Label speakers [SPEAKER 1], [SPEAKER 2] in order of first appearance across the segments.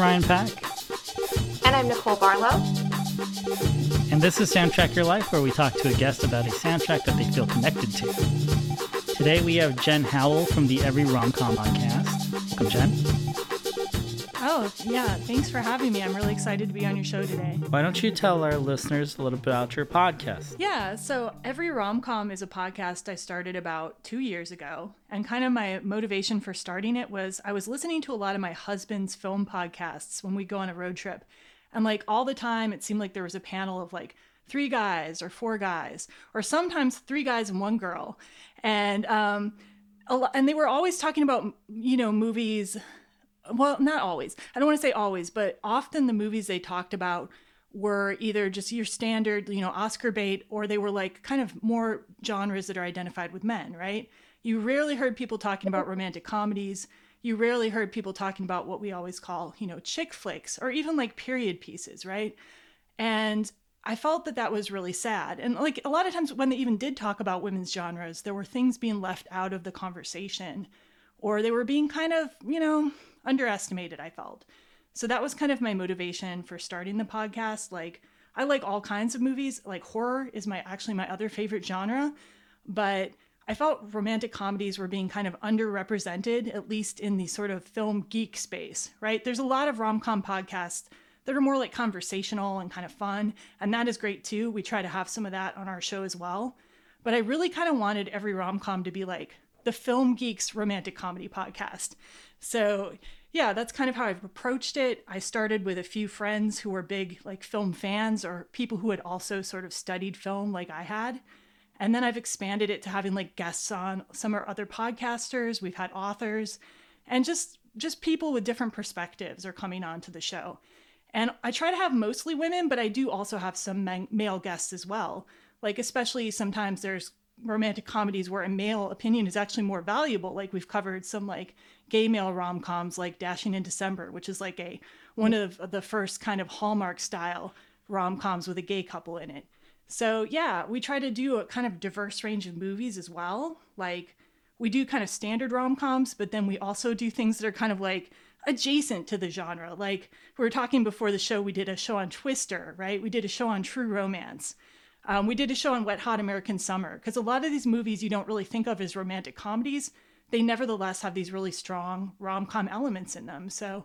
[SPEAKER 1] Ryan Pack.
[SPEAKER 2] And I'm Nicole Barlow.
[SPEAKER 1] And this is Soundtrack Your Life, where we talk to a guest about a soundtrack that they feel connected to. Today we have Jen Howell from the Every Romcom podcast. Welcome, Jen.
[SPEAKER 3] Oh, yeah. Thanks for having me. I'm really excited to be on your show today.
[SPEAKER 1] Why don't you tell our listeners a little bit about your podcast?
[SPEAKER 3] Yeah. So, Every Romcom is a podcast I started about two years ago. And kind of my motivation for starting it was I was listening to a lot of my husband's film podcasts when we go on a road trip. And like all the time, it seemed like there was a panel of like, three guys or four guys or sometimes three guys and one girl and um and they were always talking about you know movies well, not always. I don't want to say always, but often the movies they talked about were either just your standard, you know, Oscar bait, or they were like kind of more genres that are identified with men, right? You rarely heard people talking about romantic comedies. You rarely heard people talking about what we always call, you know, chick flicks or even like period pieces, right? And I felt that that was really sad. And like a lot of times when they even did talk about women's genres, there were things being left out of the conversation or they were being kind of, you know, underestimated, I felt. So that was kind of my motivation for starting the podcast. Like, I like all kinds of movies. Like, horror is my actually my other favorite genre, but I felt romantic comedies were being kind of underrepresented, at least in the sort of film geek space, right? There's a lot of rom com podcasts that are more like conversational and kind of fun, and that is great too. We try to have some of that on our show as well. But I really kind of wanted every rom com to be like the Film Geeks romantic comedy podcast. So, yeah, that's kind of how I've approached it. I started with a few friends who were big like film fans or people who had also sort of studied film like I had. And then I've expanded it to having like guests on some are other podcasters, we've had authors and just just people with different perspectives are coming on to the show. And I try to have mostly women, but I do also have some male guests as well. Like especially sometimes there's romantic comedies where a male opinion is actually more valuable. Like we've covered some like gay male rom coms like Dashing in December, which is like a one of the first kind of Hallmark style rom coms with a gay couple in it. So yeah, we try to do a kind of diverse range of movies as well. Like we do kind of standard rom coms, but then we also do things that are kind of like adjacent to the genre. Like we were talking before the show, we did a show on Twister, right? We did a show on True Romance. Um, we did a show on Wet Hot American Summer because a lot of these movies you don't really think of as romantic comedies. They nevertheless have these really strong rom com elements in them. So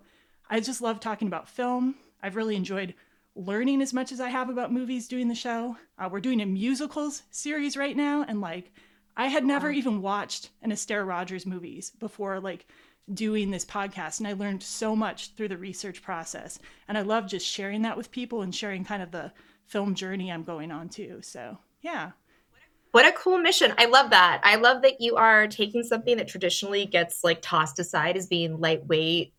[SPEAKER 3] I just love talking about film. I've really enjoyed learning as much as I have about movies doing the show. Uh, we're doing a musicals series right now, and like I had never even watched an Astaire Rogers movies before, like doing this podcast, and I learned so much through the research process. And I love just sharing that with people and sharing kind of the film journey I'm going on too. So, yeah.
[SPEAKER 2] What a cool mission. I love that. I love that you are taking something that traditionally gets like tossed aside as being lightweight,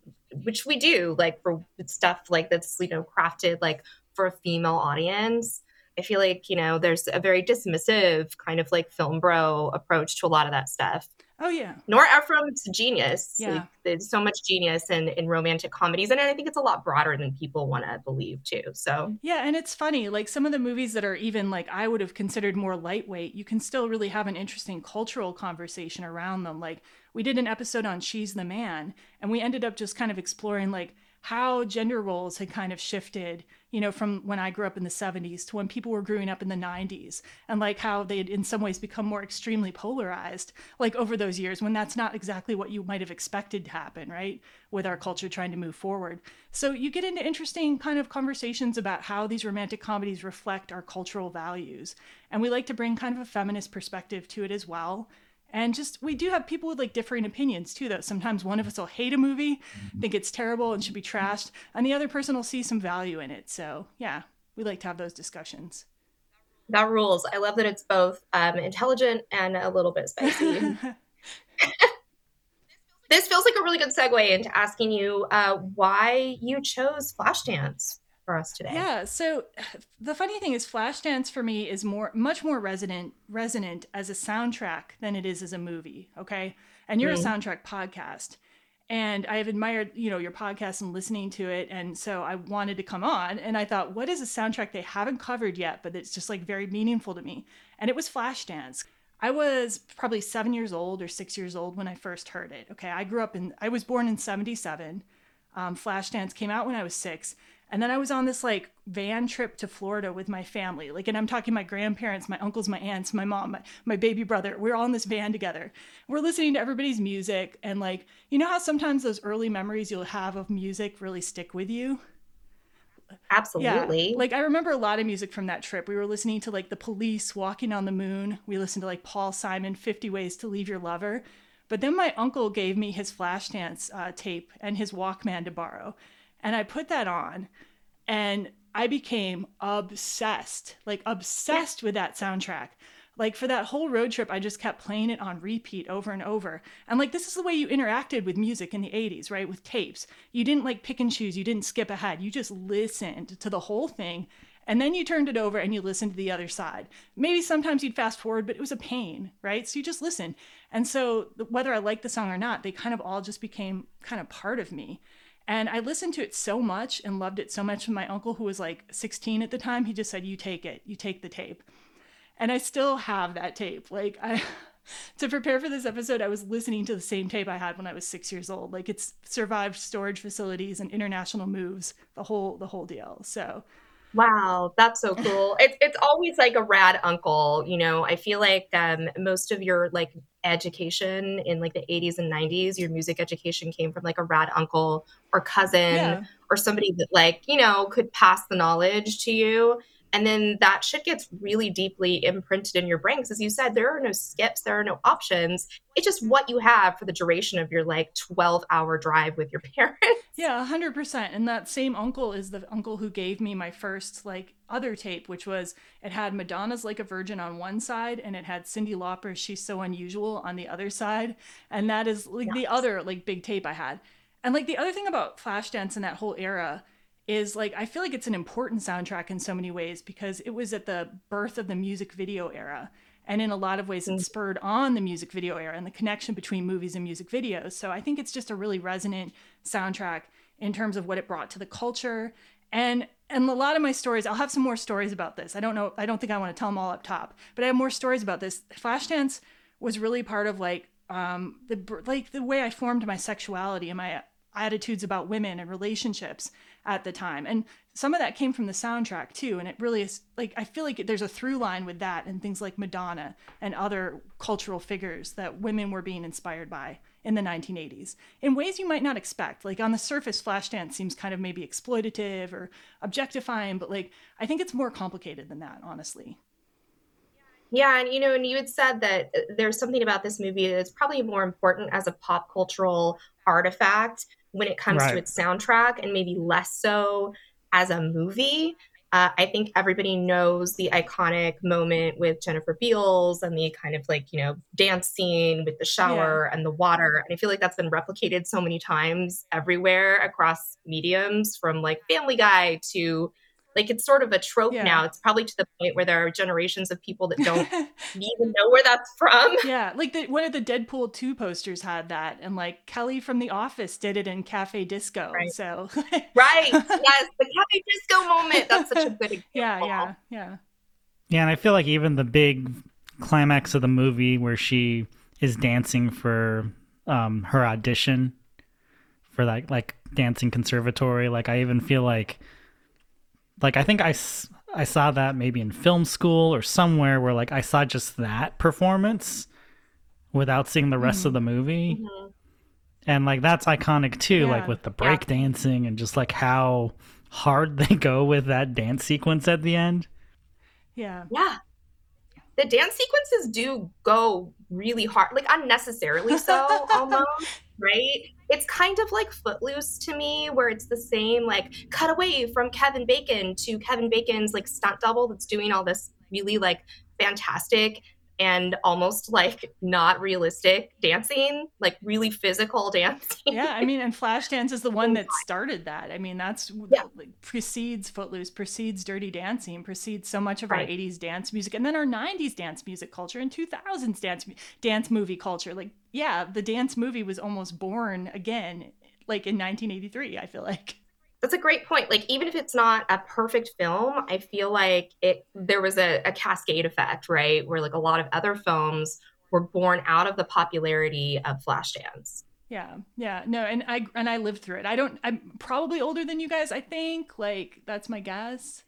[SPEAKER 2] which we do like for stuff like that's, you know, crafted like for a female audience. I feel like, you know, there's a very dismissive kind of like film bro approach to a lot of that stuff.
[SPEAKER 3] Oh yeah.
[SPEAKER 2] Nora Ephron's genius.
[SPEAKER 3] Yeah. Like,
[SPEAKER 2] there's so much genius in, in romantic comedies. And I think it's a lot broader than people want to believe too. So
[SPEAKER 3] Yeah, and it's funny, like some of the movies that are even like I would have considered more lightweight, you can still really have an interesting cultural conversation around them. Like we did an episode on She's the Man, and we ended up just kind of exploring like how gender roles had kind of shifted, you know, from when I grew up in the 70s to when people were growing up in the 90s, and like how they had in some ways become more extremely polarized, like over those years when that's not exactly what you might have expected to happen, right? With our culture trying to move forward. So you get into interesting kind of conversations about how these romantic comedies reflect our cultural values. And we like to bring kind of a feminist perspective to it as well and just we do have people with like differing opinions too though. Sometimes one of us will hate a movie mm-hmm. think it's terrible and should be trashed and the other person will see some value in it. So yeah we like to have those discussions.
[SPEAKER 2] That rules. I love that it's both um, intelligent and a little bit spicy. This feels like a really good segue into asking you uh, why you chose flashdance for us today.
[SPEAKER 3] Yeah. So the funny thing is Flashdance for me is more much more resonant resonant as a soundtrack than it is as a movie. Okay. And you're mm-hmm. a soundtrack podcast. And I have admired, you know, your podcast and listening to it. And so I wanted to come on and I thought, what is a soundtrack they haven't covered yet, but it's just like very meaningful to me? And it was Flashdance. I was probably seven years old or six years old when I first heard it. Okay. I grew up in, I was born in 77. Um, Flashdance came out when I was six. And then I was on this like van trip to Florida with my family. Like, and I'm talking my grandparents, my uncles, my aunts, my mom, my, my baby brother. We're all in this van together. We're listening to everybody's music. And like, you know how sometimes those early memories you'll have of music really stick with you?
[SPEAKER 2] Absolutely.
[SPEAKER 3] Yeah. Like I remember a lot of music from that trip. We were listening to like the police walking on the moon. We listened to like Paul Simon, 50 Ways to Leave Your Lover. But then my uncle gave me his Flashdance uh, tape and his Walkman to borrow. And I put that on and I became obsessed, like obsessed with that soundtrack. Like for that whole road trip, I just kept playing it on repeat over and over. And like, this is the way you interacted with music in the 80s, right? With tapes. You didn't like pick and choose, you didn't skip ahead. You just listened to the whole thing. And then you turned it over and you listened to the other side. Maybe sometimes you'd fast forward, but it was a pain, right? So you just listen. And so whether I liked the song or not, they kind of all just became kind of part of me. And I listened to it so much and loved it so much. And my uncle, who was like 16 at the time, he just said, You take it, you take the tape and I still have that tape. Like I to prepare for this episode, I was listening to the same tape I had when I was 6 years old. Like it's survived storage facilities and international moves, the whole the whole deal. So
[SPEAKER 2] Wow, that's so cool. it's it's always like a rad uncle, you know. I feel like um, most of your like education in like the 80s and 90s, your music education came from like a rad uncle or cousin yeah. or somebody that like, you know, could pass the knowledge to you and then that shit gets really deeply imprinted in your brain. Because as you said there are no skips there are no options. It's just what you have for the duration of your like 12 hour drive with your parents.
[SPEAKER 3] Yeah 100% and that same uncle is the uncle who gave me my first like other tape which was it had madonna's like a virgin on one side and it had cyndi lauper's she's so unusual on the other side. And that is like yes. the other like big tape i had. And like the other thing about flashdance in that whole era is like I feel like it's an important soundtrack in so many ways because it was at the birth of the music video era. And in a lot of ways, it mm. spurred on the music video era and the connection between movies and music videos. So I think it's just a really resonant soundtrack in terms of what it brought to the culture. And and a lot of my stories, I'll have some more stories about this. I don't know, I don't think I want to tell them all up top, but I have more stories about this. Flashdance was really part of like um, the like the way I formed my sexuality and my attitudes about women and relationships at the time. And some of that came from the soundtrack too. And it really is like, I feel like there's a through line with that and things like Madonna and other cultural figures that women were being inspired by in the 1980s in ways you might not expect. Like on the surface, Flashdance seems kind of maybe exploitative or objectifying, but like I think it's more complicated than that, honestly.
[SPEAKER 2] Yeah, and you know, and you had said that there's something about this movie that's probably more important as a pop cultural artifact when it comes right. to its soundtrack and maybe less so as a movie. Uh, I think everybody knows the iconic moment with Jennifer Beals and the kind of like, you know, dance scene with the shower yeah. and the water. And I feel like that's been replicated so many times everywhere across mediums from like Family Guy to like it's sort of a trope yeah. now. It's probably to the point where there are generations of people that don't even know where that's from.
[SPEAKER 3] Yeah, like the, one of the Deadpool 2 posters had that, and like Kelly from The Office did it in Cafe Disco.
[SPEAKER 2] Right.
[SPEAKER 3] So,
[SPEAKER 2] right. Yes, the Cafe Disco moment. That's such a good example.
[SPEAKER 3] Yeah, yeah, yeah.
[SPEAKER 1] Yeah, and I feel like even the big climax of the movie where she is dancing for um, her audition for that like dancing conservatory, like I even feel like like I think I, I saw that maybe in film school or somewhere where like I saw just that performance without seeing the rest mm-hmm. of the movie. Mm-hmm. And like that's iconic too, yeah. like with the break yeah. dancing and just like how hard they go with that dance sequence at the end.
[SPEAKER 3] Yeah.
[SPEAKER 2] Yeah. The dance sequences do go really hard, like unnecessarily so almost, right? it's kind of like Footloose to me, where it's the same like cut away from Kevin Bacon to Kevin Bacon's like stunt double that's doing all this really like fantastic and almost like not realistic dancing, like really physical dancing.
[SPEAKER 3] Yeah, I mean, and Flashdance is the oh one that started that. I mean, that's yeah. like, precedes Footloose, precedes Dirty Dancing, precedes so much of right. our '80s dance music, and then our '90s dance music culture and 2000s dance dance movie culture. Like, yeah, the dance movie was almost born again, like in 1983. I feel like.
[SPEAKER 2] That's a great point. Like even if it's not a perfect film, I feel like it there was a, a cascade effect, right? Where like a lot of other films were born out of the popularity of Flashdance.
[SPEAKER 3] Yeah, yeah, no, and I and I lived through it. I don't. I'm probably older than you guys. I think, like, that's my guess.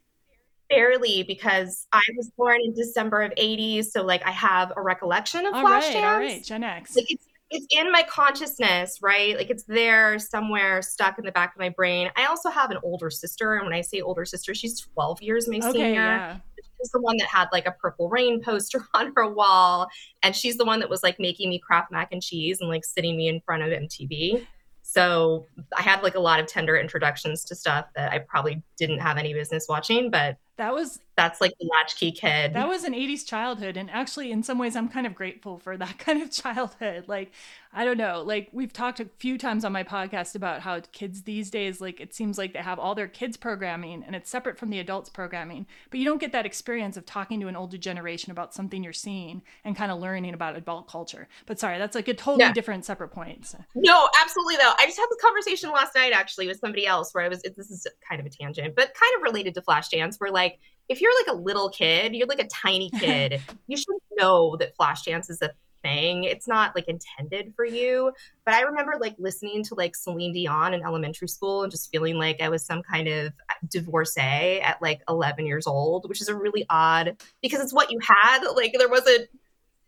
[SPEAKER 2] Barely, because I was born in December of '80, so like I have a recollection of
[SPEAKER 3] All
[SPEAKER 2] Flashdance.
[SPEAKER 3] right, all right, Gen X.
[SPEAKER 2] Like it's it's in my consciousness, right? Like it's there somewhere stuck in the back of my brain. I also have an older sister, and when I say older sister, she's 12 years my
[SPEAKER 3] okay,
[SPEAKER 2] senior.
[SPEAKER 3] yeah.
[SPEAKER 2] She's the one that had like a purple rain poster on her wall, and she's the one that was like making me Kraft mac and cheese and like sitting me in front of MTV. So I had like a lot of tender introductions to stuff that I probably didn't have any business watching, but
[SPEAKER 3] That was
[SPEAKER 2] that's like the latchkey kid.
[SPEAKER 3] that was an 80s childhood and actually in some ways i'm kind of grateful for that kind of childhood like i don't know like we've talked a few times on my podcast about how kids these days like it seems like they have all their kids programming and it's separate from the adults programming but you don't get that experience of talking to an older generation about something you're seeing and kind of learning about adult culture but sorry that's like a totally
[SPEAKER 2] Yeah.
[SPEAKER 3] different separate point So-
[SPEAKER 2] No, absolutely though. I just had this conversation last night actually with somebody else where I was this is kind of a tangent, but kind of related to Flashdance where like if you're like a little kid, you're like a tiny kid, you should know that Flashdance is a thing. It's not like intended for you. But I remember like listening to like Celine Dion in elementary school and just feeling like I was some kind of divorcee at like 11 years old, which is a really odd because it's what you had. Like there wasn't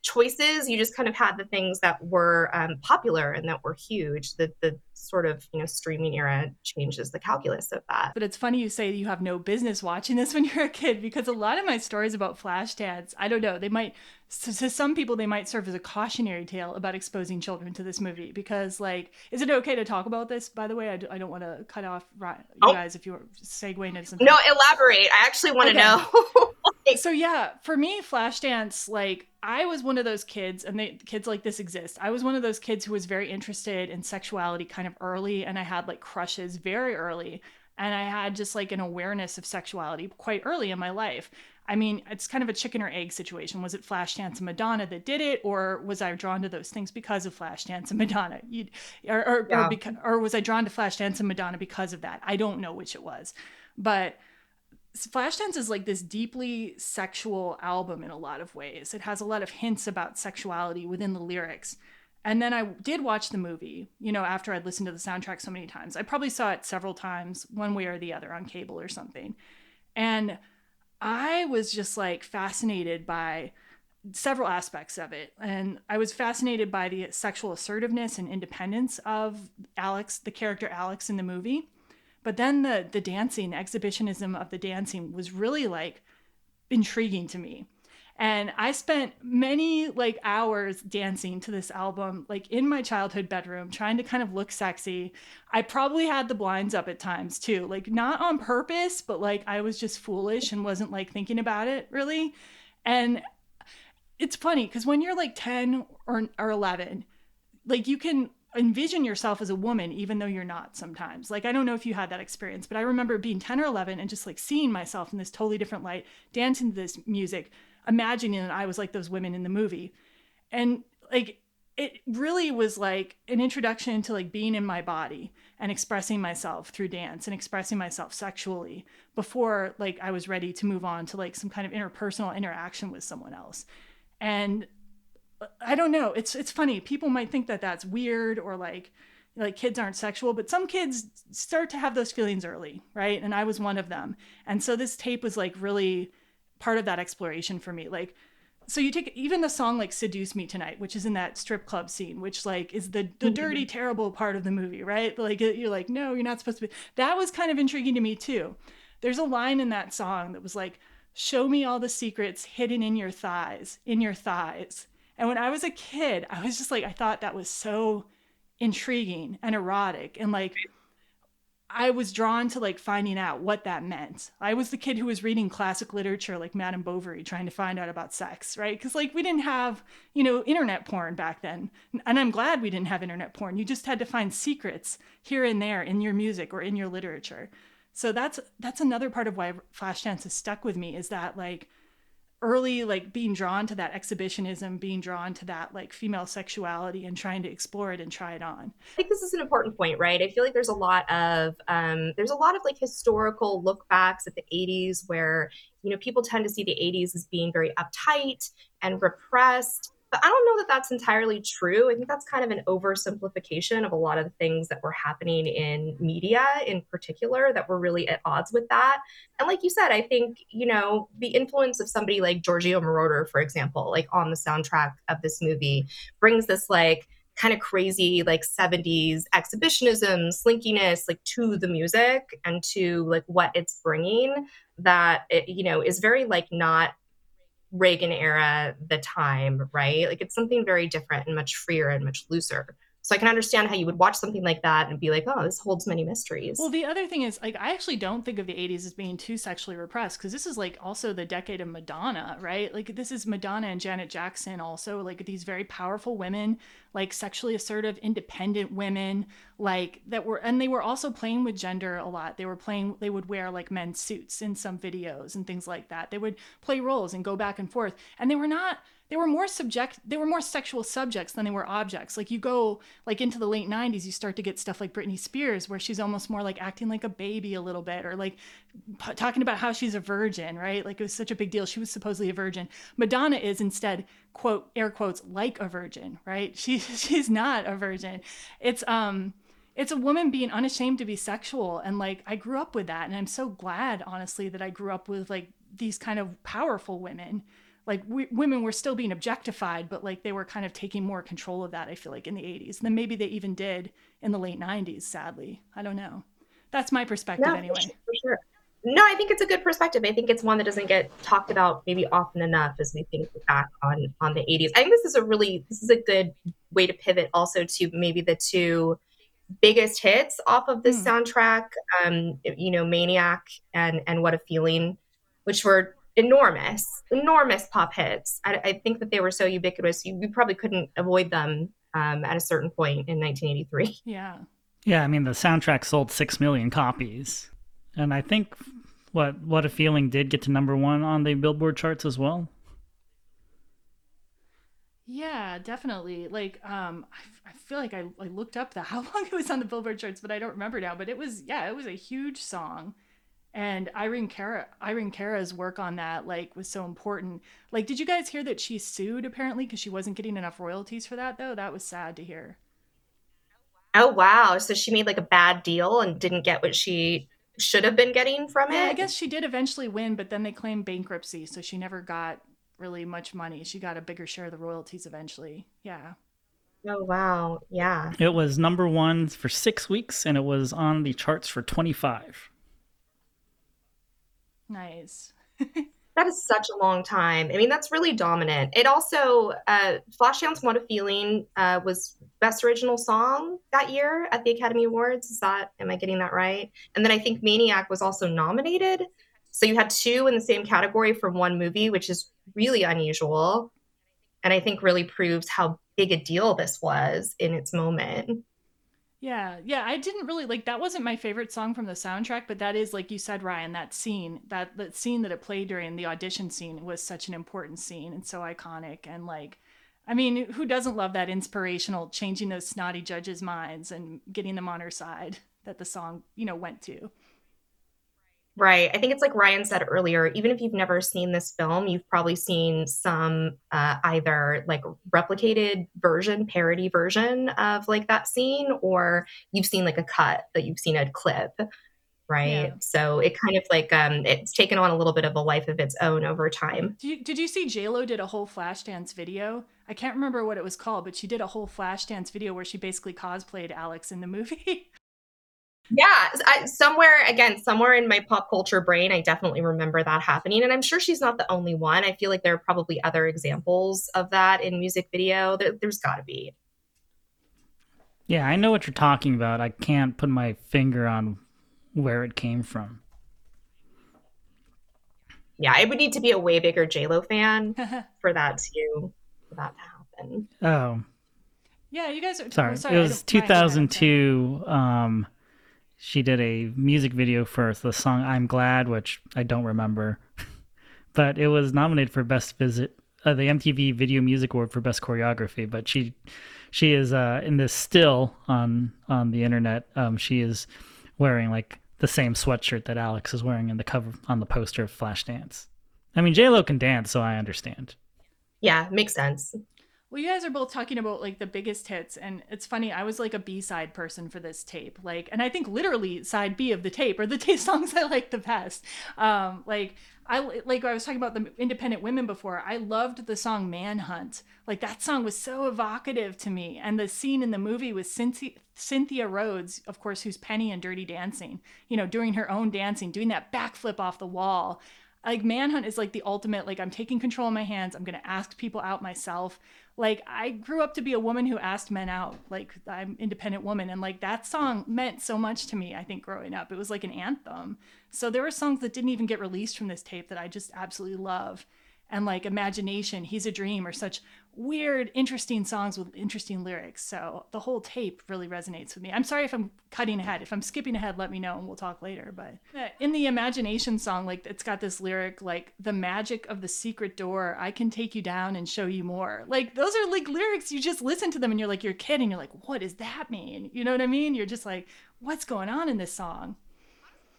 [SPEAKER 2] choices you just kind of had the things that were um, popular and that were huge the the sort of you know streaming era changes the calculus of that
[SPEAKER 3] But it's funny you say you have no business watching this when you're a kid because a lot of my stories about Flashdance, I don't know, they might, to, to some people, they might serve as a cautionary tale about exposing children to this movie. Because, like, is it okay to talk about this, by the way? I, d- I don't want to cut off you
[SPEAKER 2] Oh.
[SPEAKER 3] guys if you're segueing into something.
[SPEAKER 2] no elaborate i actually want to
[SPEAKER 3] Okay.
[SPEAKER 2] know
[SPEAKER 3] So yeah, for me, Flashdance, like I was one of those kids, and they, kids like this exist. I was one of those kids who was very interested in sexuality kind of early, and I had like crushes very early, and I had just like an awareness of sexuality quite early in my life. I mean, it's kind of a chicken or egg situation. Was it Flashdance and Madonna that did it, or was I drawn to those things because of Flashdance and Madonna? You, or, or,
[SPEAKER 2] Yeah.
[SPEAKER 3] or, because, or was I drawn to Flashdance and Madonna because of that? I don't know which it was, but Flashdance is like this deeply sexual album in a lot of ways. It has a lot of hints about sexuality within the lyrics. And then I did watch the movie, you know, after I'd listened to the soundtrack so many times. I probably saw it several times, one way or the other, on cable or something. And I was just like fascinated by several aspects of it. And I was fascinated by the sexual assertiveness and independence of Alex, the character Alex in the movie. But then the the dancing, exhibitionism of the dancing was really like intriguing to me. And I spent many like hours dancing to this album, like in my childhood bedroom, trying to kind of look sexy. I probably had the blinds up at times too, like not on purpose, but like I was just foolish and wasn't like thinking about it really. And it's funny because when you're like 10 or, or 11, like you can envision yourself as a woman even though you're not sometimes. Like i don't know if you had that experience but i remember being 10 or 11 and just like seeing myself in this totally different light dancing to this music imagining that i was like those women in the movie. And like it really was like an introduction to like being in my body and expressing myself through dance and expressing myself sexually before like i was ready to move on to like some kind of interpersonal interaction with someone else. And I don't know. It's it's funny. People might think that that's weird or like like kids aren't sexual, but some kids start to have those feelings early, right? And I was one of them. And so this tape was like really part of that exploration for me. Like so you take even the song like seduce me tonight which is in that strip club scene which like is the the mm-hmm. dirty terrible part of the movie right like you're like no you're not supposed to be that was kind of intriguing to me too there's a line in that song that was like show me all the secrets hidden in your thighs in your thighs and when I was a kid, I was just like, I thought that was so intriguing and erotic. And like, I was drawn to like finding out what that meant. I was the kid who was reading classic literature like Madame Bovary, trying to find out about sex, right? Because like we didn't have, you know, internet porn back then. And I'm glad we didn't have internet porn. You just had to find secrets here and there in your music or in your literature. So that's that's another part of why Flashdance has stuck with me is that like early like being drawn to that exhibitionism being drawn to that like female sexuality and trying to explore it and try it on
[SPEAKER 2] I think this is an important point, right? I feel like there's a lot of um, there's a lot of like historical look backs at the 80s where you know people tend to see the 80s as being very uptight and repressed. But I don't know that that's entirely true. I think that's kind of an oversimplification of a lot of the things that were happening in media in particular that were really at odds with that. And like you said, I think, you know, the influence of somebody like Giorgio Moroder, for example, like on the soundtrack of this movie, brings this like kind of crazy like 70s exhibitionism slinkiness like to the music and to like what it's bringing that it, you know is very like not Reagan era, the time, right? Like it's something very different and much freer and much looser. So I can understand how you would watch something like that and be like, oh, this holds many mysteries.
[SPEAKER 3] Well, the other thing is, like, I actually don't think of the 80s as being too sexually repressed because this is like also the decade of Madonna, right? Like, this is Madonna and Janet Jackson also, like, these very powerful women, like, sexually assertive, independent women, like, that were, and they were also playing with gender a lot. They were playing, they would wear like men's suits in some videos and things like that. They would play roles and go back and forth. And they were not, they were more subject they were more sexual subjects than they were objects. Like you go like into the late 90s you start to get stuff like britney spears where she's almost more like acting like a baby a little bit or like p- talking about how she's a virgin right? Like it was such a big deal. She was supposedly a virgin. Madonna is instead quote air quotes like a virgin right? She she's not a virgin. It's um it's a woman being unashamed to be sexual and like i grew up with that and i'm so glad honestly that i grew up with like these kind of powerful women like we, women were still being objectified, but like they were kind of taking more control of that. I feel like in the 80s, and then maybe they even did in the late 90s. Sadly, I don't know. That's my perspective
[SPEAKER 2] no,
[SPEAKER 3] anyway.
[SPEAKER 2] For sure. No, I think it's a good perspective. I think it's one that doesn't get talked about maybe often enough as we think back on on the 80s. I think this is a really this is a good way to pivot also to maybe the two biggest hits off of this mm. soundtrack. Um, you know, Maniac and and What a Feeling, which were enormous, enormous pop hits. I, I, think that they were so ubiquitous, you, you probably couldn't avoid them um, at a certain point in 1983.
[SPEAKER 3] Yeah.
[SPEAKER 1] Yeah, I mean the soundtrack sold six million copies, and I think what what a feeling did get to number one on the Billboard charts as well.
[SPEAKER 3] Yeah, definitely. Like, um, I, I feel like I, I looked up the how long it was on the Billboard charts, but I don't remember now. But it was yeah, it was a huge song and Irene Cara Irene Cara's work on that like was so important. Like did you guys hear that she sued apparently because she wasn't getting enough royalties for that though? That was sad to hear.
[SPEAKER 2] Oh wow. So she made like a bad deal and didn't get what she should have been getting from
[SPEAKER 3] yeah,
[SPEAKER 2] it.
[SPEAKER 3] I guess she did eventually win, but then they claimed bankruptcy, so she never got really much money. She got a bigger share of the royalties eventually. Yeah.
[SPEAKER 2] Oh wow. Yeah.
[SPEAKER 1] It was number 1 for 6 weeks and it was on the charts for 25.
[SPEAKER 3] Nice.
[SPEAKER 2] that is such a long time. I mean, that's really dominant. It also, uh, Flashdance What a Feeling uh, was Best Original Song that year at the Academy Awards. Is that, am I getting that right? And then I think Maniac was also nominated. So you had two in the same category from one movie, which is really unusual. And I think really proves how big a deal this was in its moment.
[SPEAKER 3] Yeah, yeah, I didn't really like that wasn't my favorite song from the soundtrack, but that is like you said Ryan, that scene, that that scene that it played during the audition scene was such an important scene and so iconic and like I mean, who doesn't love that inspirational changing those snotty judges' minds and getting them on her side that the song, you know, went to.
[SPEAKER 2] Right. I think it's like Ryan said earlier, even if you've never seen this film, you've probably seen some uh, either like replicated version, parody version of like that scene, or you've seen like a cut that you've seen a clip. Right. Yeah. So it kind of like um it's taken on a little bit of a life of its own over time.
[SPEAKER 3] Did you, did you see JLo did a whole Flashdance video? I can't remember what it was called, but she did a whole Flashdance video where she basically cosplayed Alex in the movie.
[SPEAKER 2] yeah I, somewhere again somewhere in my pop culture brain i definitely remember that happening and i'm sure she's not the only one. I feel like there are probably other examples of that in music video. There, there's got to be.
[SPEAKER 1] Yeah i know what you're talking about. I can't put my finger on where it came from.
[SPEAKER 2] Yeah i would need to be a way bigger j-lo fan for that to for that to happen.
[SPEAKER 1] Oh.
[SPEAKER 3] Yeah you guys are
[SPEAKER 1] sorry, sorry it was 2002 um she did a music video for the song "I'm Glad," which I don't remember, but it was nominated for best visit uh, the MTV Video Music Award for best choreography. But she she is uh, in this still on on the internet. Um, she is wearing like the same sweatshirt that Alex is wearing in the cover on the poster of Flashdance. I mean, J Lo can dance, so I understand.
[SPEAKER 2] Yeah, makes sense.
[SPEAKER 3] Well, you guys are both talking about like the biggest hits, and it's funny. I was like a B side person for this tape, like, and I think literally side B of the tape are the tape songs I like the best. Um, like I like I was talking about the independent women before. I loved the song Manhunt. Like that song was so evocative to me, and the scene in the movie with Cynthia, Cynthia Rhodes, of course, who's Penny in Dirty Dancing. You know, doing her own dancing, doing that backflip off the wall like manhunt is like the ultimate like i'm taking control in my hands i'm to ask people out myself like i grew up to be a woman who asked men out like i'm independent woman and like that song meant so much to me i think growing up. It was like an anthem. So there were songs that didn't even get released from this tape that i just absolutely love. And like imagination he's a dream or such weird interesting songs with interesting lyrics. So the whole tape really resonates with me. I'm sorry if i'm cutting ahead. If i'm skipping ahead let me know and we'll talk later. But in the imagination song like it's got this lyric like the magic of the secret door i can take you down and show you more. Like those are like lyrics you just listen to them and you're like you're kidding. You're like what does that mean? You know what i mean? You're just like what's going on in this song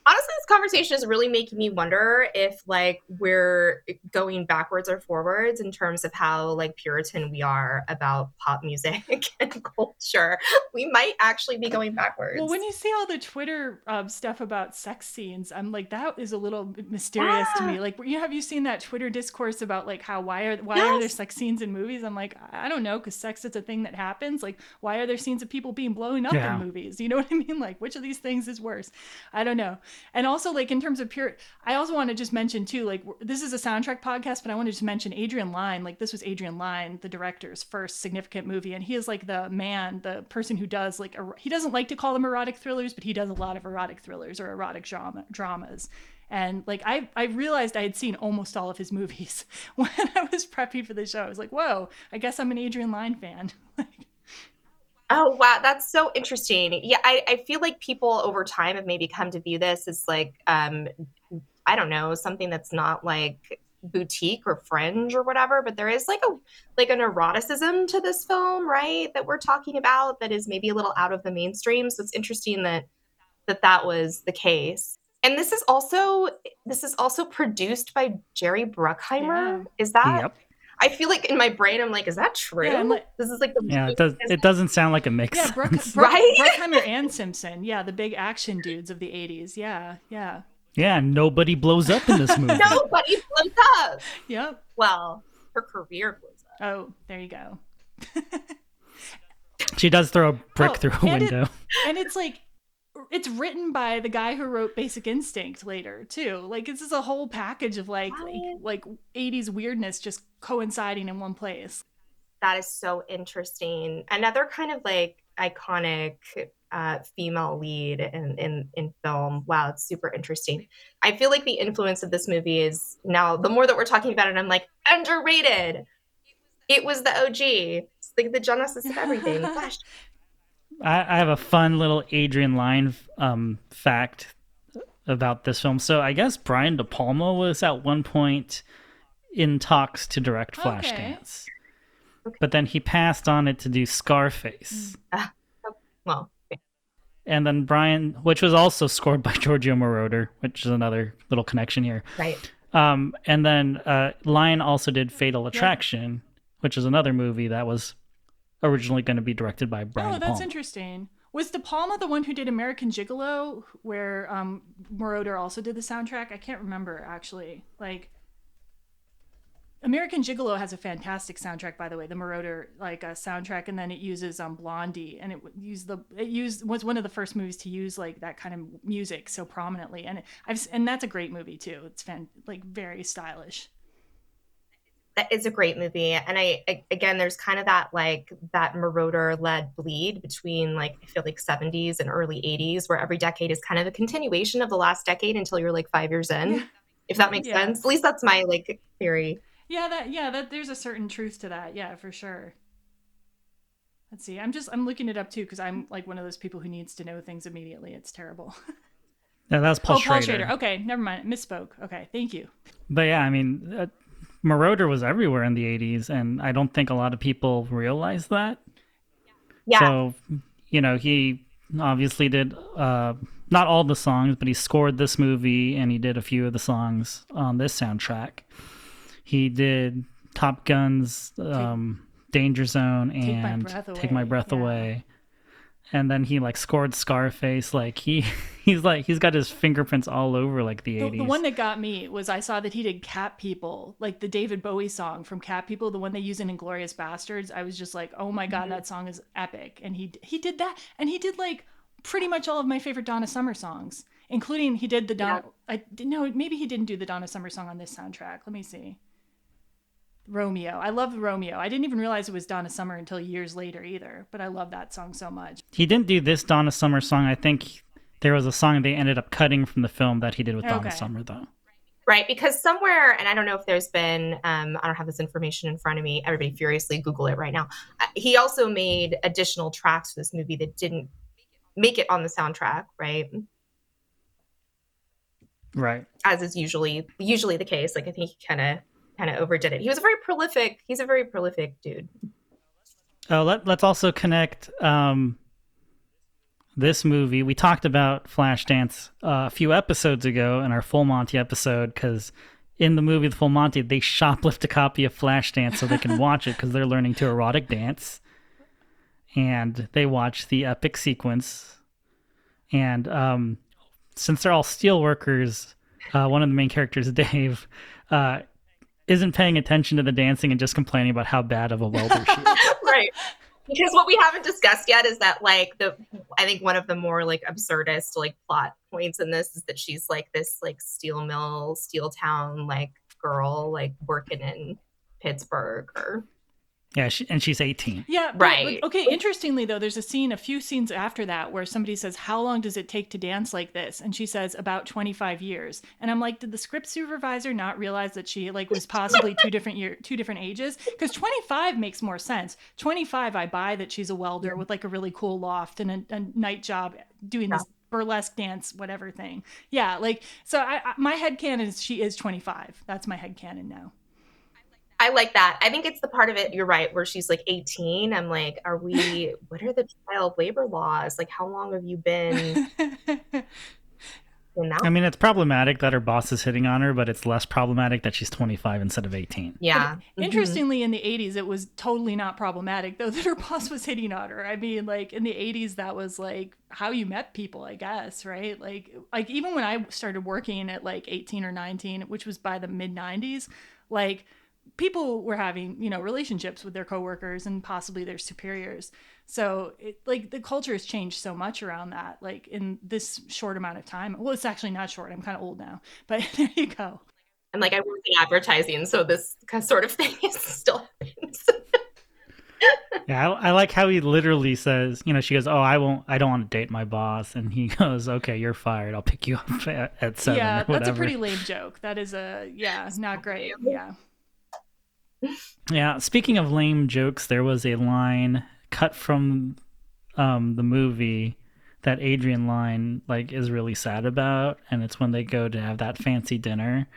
[SPEAKER 2] honestly this conversation is really making me wonder if like we're going backwards or forwards in terms of how like puritan we are about pop music and culture. We might actually be going backwards.
[SPEAKER 3] Well when you see all the twitter um, stuff about sex scenes i'm like that is a little mysterious to me. Like you have you seen that twitter discourse about like how why are why yes. are there sex scenes in movies? I'm like i don't know because sex is a thing that happens. Like why are there scenes of people being blown up yeah. in movies? You know what i mean? Like which of these things is worse? I don't know and also like in terms of pure i also want to just mention too like this is a soundtrack podcast but i want to just mention adrian lyne like this was adrian lyne the director's first significant movie and he is like the man the person who does like er- he doesn't like to call them erotic thrillers but he does a lot of erotic thrillers or erotic drama dramas and like I, I realized I had seen almost all of his movies when I was prepping for the show. I was like, "Whoa! I guess I'm an Adrian Lyne fan."
[SPEAKER 2] Oh wow, that's so interesting. Yeah, I, I feel like people over time have maybe come to view this as like um I don't know, something that's not like boutique or fringe or whatever, but there is like a like an eroticism to this film, right? That we're talking about that is maybe a little out of the mainstream. So it's interesting that that that was the case. And this is also this is also produced by Jerry Bruckheimer. Yeah. Is that yep. I feel like in my brain, I'm like, is that true? Yeah, like, this is like the
[SPEAKER 1] yeah. It does. It doesn't sound like a mix.
[SPEAKER 3] Yeah, Brooke, Brooke, right? Bruckheimer and Simpson. Yeah, the big action dudes of the '80s. Yeah, yeah.
[SPEAKER 1] Yeah, nobody blows up in this movie.
[SPEAKER 2] nobody blows up.
[SPEAKER 3] Yep.
[SPEAKER 2] Well, her career blows up.
[SPEAKER 3] Oh, there you go.
[SPEAKER 1] she does throw a brick oh, through a window.
[SPEAKER 3] It, and it's like it's written by the guy who wrote Basic Instinct later too. Like this is a whole package of like like, like 80s weirdness just coinciding in one place.
[SPEAKER 2] That is so interesting. Another kind of like iconic uh, female lead in, in in film. Wow, it's super interesting. I feel like the influence of this movie is now the more that we're talking about it, I'm like underrated. It was the OG. It's like the genesis of everything. Gosh,
[SPEAKER 1] I, I have a fun little Adrian Lyne um, fact about this film. So I guess Brian De Palma was at one point in talks to direct Flashdance, okay. but then he passed on it to do Scarface.
[SPEAKER 2] Uh, well,
[SPEAKER 1] and then Brian, which was also scored by Giorgio Moroder, which is another little connection here.
[SPEAKER 2] Right.
[SPEAKER 1] Um, and then uh, Lyne also did Fatal Attraction, yeah. which is another movie that was originally going to be directed by Brian.
[SPEAKER 3] Oh, that's interesting. Was De Palma the one who did American Gigolo, where um, Moroder also did the soundtrack? I can't remember actually. Like, American Gigolo has a fantastic soundtrack, by the way, the Moroder like uh, soundtrack, and then it uses um Blondie, and it used the it used was one of the first movies to use like that kind of music so prominently, and it, I've and that's a great movie too. It's fan like very stylish
[SPEAKER 2] that is a great movie and I, I, again there's kind of that like that Moroder led bleed between like i feel like 70s and early 80s where every decade is kind of a continuation of the last decade until you're like five years in yeah. if that makes yeah. sense. At least that's my like theory.
[SPEAKER 3] Yeah that yeah that there's a certain truth to that. Yeah for sure. Let's see. I'm just i'm looking it up too because i'm like one of those people who needs to know things immediately. It's terrible.
[SPEAKER 1] No, that was paul, oh, Schrader. paul Schrader.
[SPEAKER 3] okay never mind. Misspoke. Okay thank you.
[SPEAKER 1] But yeah i mean uh, Moroder was everywhere in the 80s, and I don't think a lot of people realize that.
[SPEAKER 2] Yeah.
[SPEAKER 1] So, you know, he obviously did uh, not all the songs, but he scored this movie and he did a few of the songs on this soundtrack. He did Top Gun's um, Danger Zone
[SPEAKER 3] Take My
[SPEAKER 1] and
[SPEAKER 3] Breath
[SPEAKER 1] Take My Breath
[SPEAKER 3] yeah.
[SPEAKER 1] Away. And then he like scored Scarface. Like he he's like he's got his fingerprints all over like the
[SPEAKER 3] The,
[SPEAKER 1] eighties.
[SPEAKER 3] the one that got me was I saw that he did Cat People, like the David Bowie song from Cat People, the one they use in Inglourious Basterds. I was just like, oh my god, mm-hmm. that song is epic, and he he did that, and he did like pretty much all of my favorite Donna Summer songs, including he did the Donna. I no, maybe he didn't do the Donna Summer song on this soundtrack. Let me see. Romeo. I love Romeo. I didn't even realize it was Donna Summer until years later either, but I love that song so much.
[SPEAKER 1] he didn't do this Donna Summer song. I think there was a song they ended up cutting from the film that he did with Donna
[SPEAKER 3] Okay.
[SPEAKER 1] Summer though.
[SPEAKER 2] Right, because somewhere, and I don't know if there's been, um, I don't have this information in front of me. Everybody furiously Google it right now. Uh, he also made additional tracks for this movie that didn't make it on the soundtrack, right?
[SPEAKER 1] Right.
[SPEAKER 2] As is usually usually the case. Like I think he kind of kind of overdid it. He was a very prolific. He's a very prolific dude.
[SPEAKER 1] Oh, let, let's also connect um, this movie. We talked about Flashdance uh, a few episodes ago in our Full Monty episode because in the movie The Full Monty, they shoplift a copy of Flashdance so they can watch it because they're learning to erotic dance. And they watch the epic sequence. And um, since they're all steel workers, uh, one of the main characters, Dave, uh, isn't paying attention to the dancing and just complaining about how bad of a welder she is.
[SPEAKER 2] right. Because what we haven't discussed yet is that like the I think one of the more like absurdist like plot points in this is that she's like this like steel mill, steel town like girl like working in Pittsburgh or
[SPEAKER 1] Yeah, she, and she's 18.
[SPEAKER 3] Yeah, but-
[SPEAKER 2] Right.
[SPEAKER 3] but- okay, interestingly though, there's a scene, a few scenes after that, where somebody says, "How long does it take to dance like this?" And she says, "About 25 years." And I'm like, did the script supervisor not realize that she like was possibly two different year, two different ages? Because 25 makes more sense. 25, I buy that she's a welder with like a really cool loft and a, a night job doing this burlesque dance, whatever thing. Yeah, like so. I, I my head canon is she is 25. That's my head canon now.
[SPEAKER 2] I like that. I think it's the part of it, you're right, where she's like 18. I'm like, are we, what are the child labor laws? Like, how long have you been in?
[SPEAKER 1] I mean, it's problematic that her boss is hitting on her, but it's less problematic that she's 25 instead of 18.
[SPEAKER 2] yeah. Mhm.
[SPEAKER 3] Interestingly, in the 80s, it was totally not problematic, though, that her boss was hitting on her. I mean, like, in the 80s, that was like how you met people, I guess, right? Like, like even when I started working at like 18 or 19, which was by the mid 90s, like, people were having, you know, relationships with their coworkers and possibly their superiors. So, it, like, the culture has changed so much around that, like, in this short amount of time. Well, it's actually not short. I'm kind of old now, but there you go.
[SPEAKER 2] And like, I work in advertising, so this sort of thing is still happens.
[SPEAKER 1] Yeah, I, I like how he literally says, you know, she goes, "Oh, I won't, I don't want to date my boss," and he goes, "Okay, you're fired. I'll pick you up at, at seven
[SPEAKER 3] yeah,
[SPEAKER 1] or whatever."
[SPEAKER 3] that's a pretty lame joke. That is a yeah, not great. Yeah.
[SPEAKER 1] Yeah, speaking of lame jokes, there was a line cut from um, the movie that Adrian Lyne like is really sad about, and it's when they go to have that fancy dinner.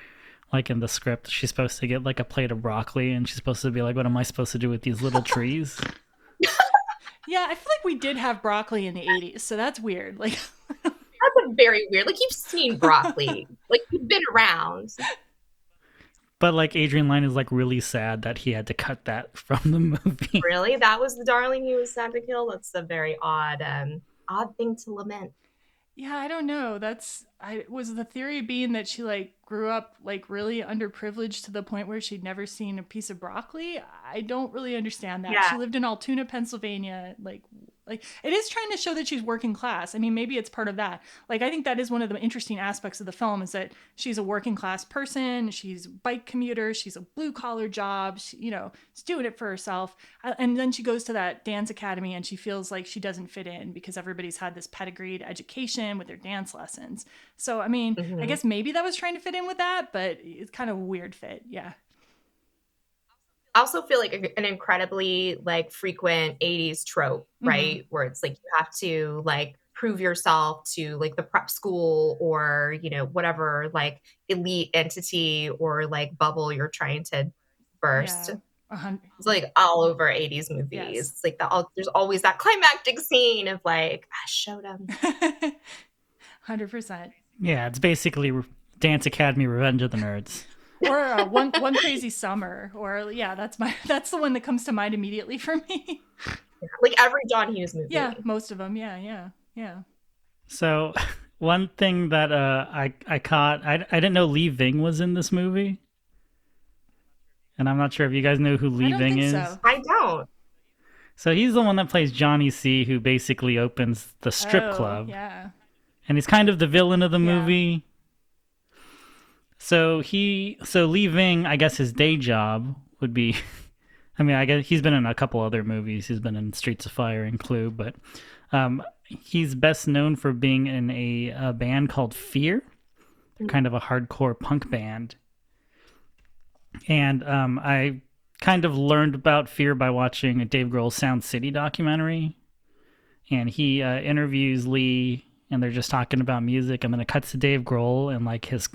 [SPEAKER 1] Like in the script, she's supposed to get like a plate of broccoli, and she's supposed to be like, "What am I supposed to do with these little trees?"
[SPEAKER 3] Yeah, I feel like we did have broccoli in the 80s, so that's weird. Like
[SPEAKER 2] That's a very weird. Like, you've seen broccoli, like, you've been around.
[SPEAKER 1] But like Adrian Lyne is like really sad that he had to cut that from the movie.
[SPEAKER 2] Really? That was the darling he was sad to kill? That's a very odd, um, odd thing to lament.
[SPEAKER 3] Yeah, I don't know. That's I was the theory being that she like grew up like really underprivileged to the point where she'd never seen a piece of broccoli. I don't really understand that.
[SPEAKER 2] Yeah.
[SPEAKER 3] She lived in Altoona, Pennsylvania, like like it is trying to show that she's working class. I mean, maybe it's part of that. Like I think that is one of the interesting aspects of the film is that she's a working class person, she's bike commuter, she's a blue collar job, she, you know, she's doing it for herself. Uh, And then she goes to that dance academy and she feels like she doesn't fit in because everybody's had this pedigreed education with their dance lessons. So, I mean, I
[SPEAKER 2] Mhm.
[SPEAKER 3] guess maybe that was trying to fit in with that, but it's kind of a weird fit. Yeah.
[SPEAKER 2] I also feel like a- an incredibly like frequent 80s trope,
[SPEAKER 3] Mhm.
[SPEAKER 2] right? Where it's like you have to like prove yourself to like the prep school or, you know, whatever like elite entity or like bubble you're trying to burst.
[SPEAKER 3] Yeah. A hun-
[SPEAKER 2] It's like all over 80s movies.
[SPEAKER 3] Yes.
[SPEAKER 2] It's like the, all, there's always that climactic scene of like, I showed him.
[SPEAKER 3] 100%.
[SPEAKER 1] yeah, it's basically Dance Academy Revenge of the Nerds.
[SPEAKER 3] Or uh, one one crazy summer, or yeah, that's my that's the one that comes to mind immediately for me.
[SPEAKER 2] like every John Hughes movie.
[SPEAKER 3] Yeah, most of them. Yeah, yeah, yeah.
[SPEAKER 1] So, one thing that uh, I I caught, I I didn't know Lee Ving was in this movie, and I'm not sure if you guys know who Lee Ving is.
[SPEAKER 3] So.
[SPEAKER 2] I don't.
[SPEAKER 1] So he's the one that plays Johnny C, who basically opens the strip
[SPEAKER 3] Oh,
[SPEAKER 1] club,
[SPEAKER 3] Yeah.
[SPEAKER 1] and he's kind of the villain of the
[SPEAKER 3] Yeah.
[SPEAKER 1] movie. So he, so Ving, I guess his day job would be, I mean, I guess he's been in a couple other movies. He's been in Streets of Fire and Clue, but um, he's best known for being in a, a band called Fear, They're kind of a hardcore punk band. And um, I kind of learned about Fear by watching a Dave Grohl Sound City documentary. And he uh, interviews Lee, and they're just talking about music. And then it cuts to Dave Grohl and like his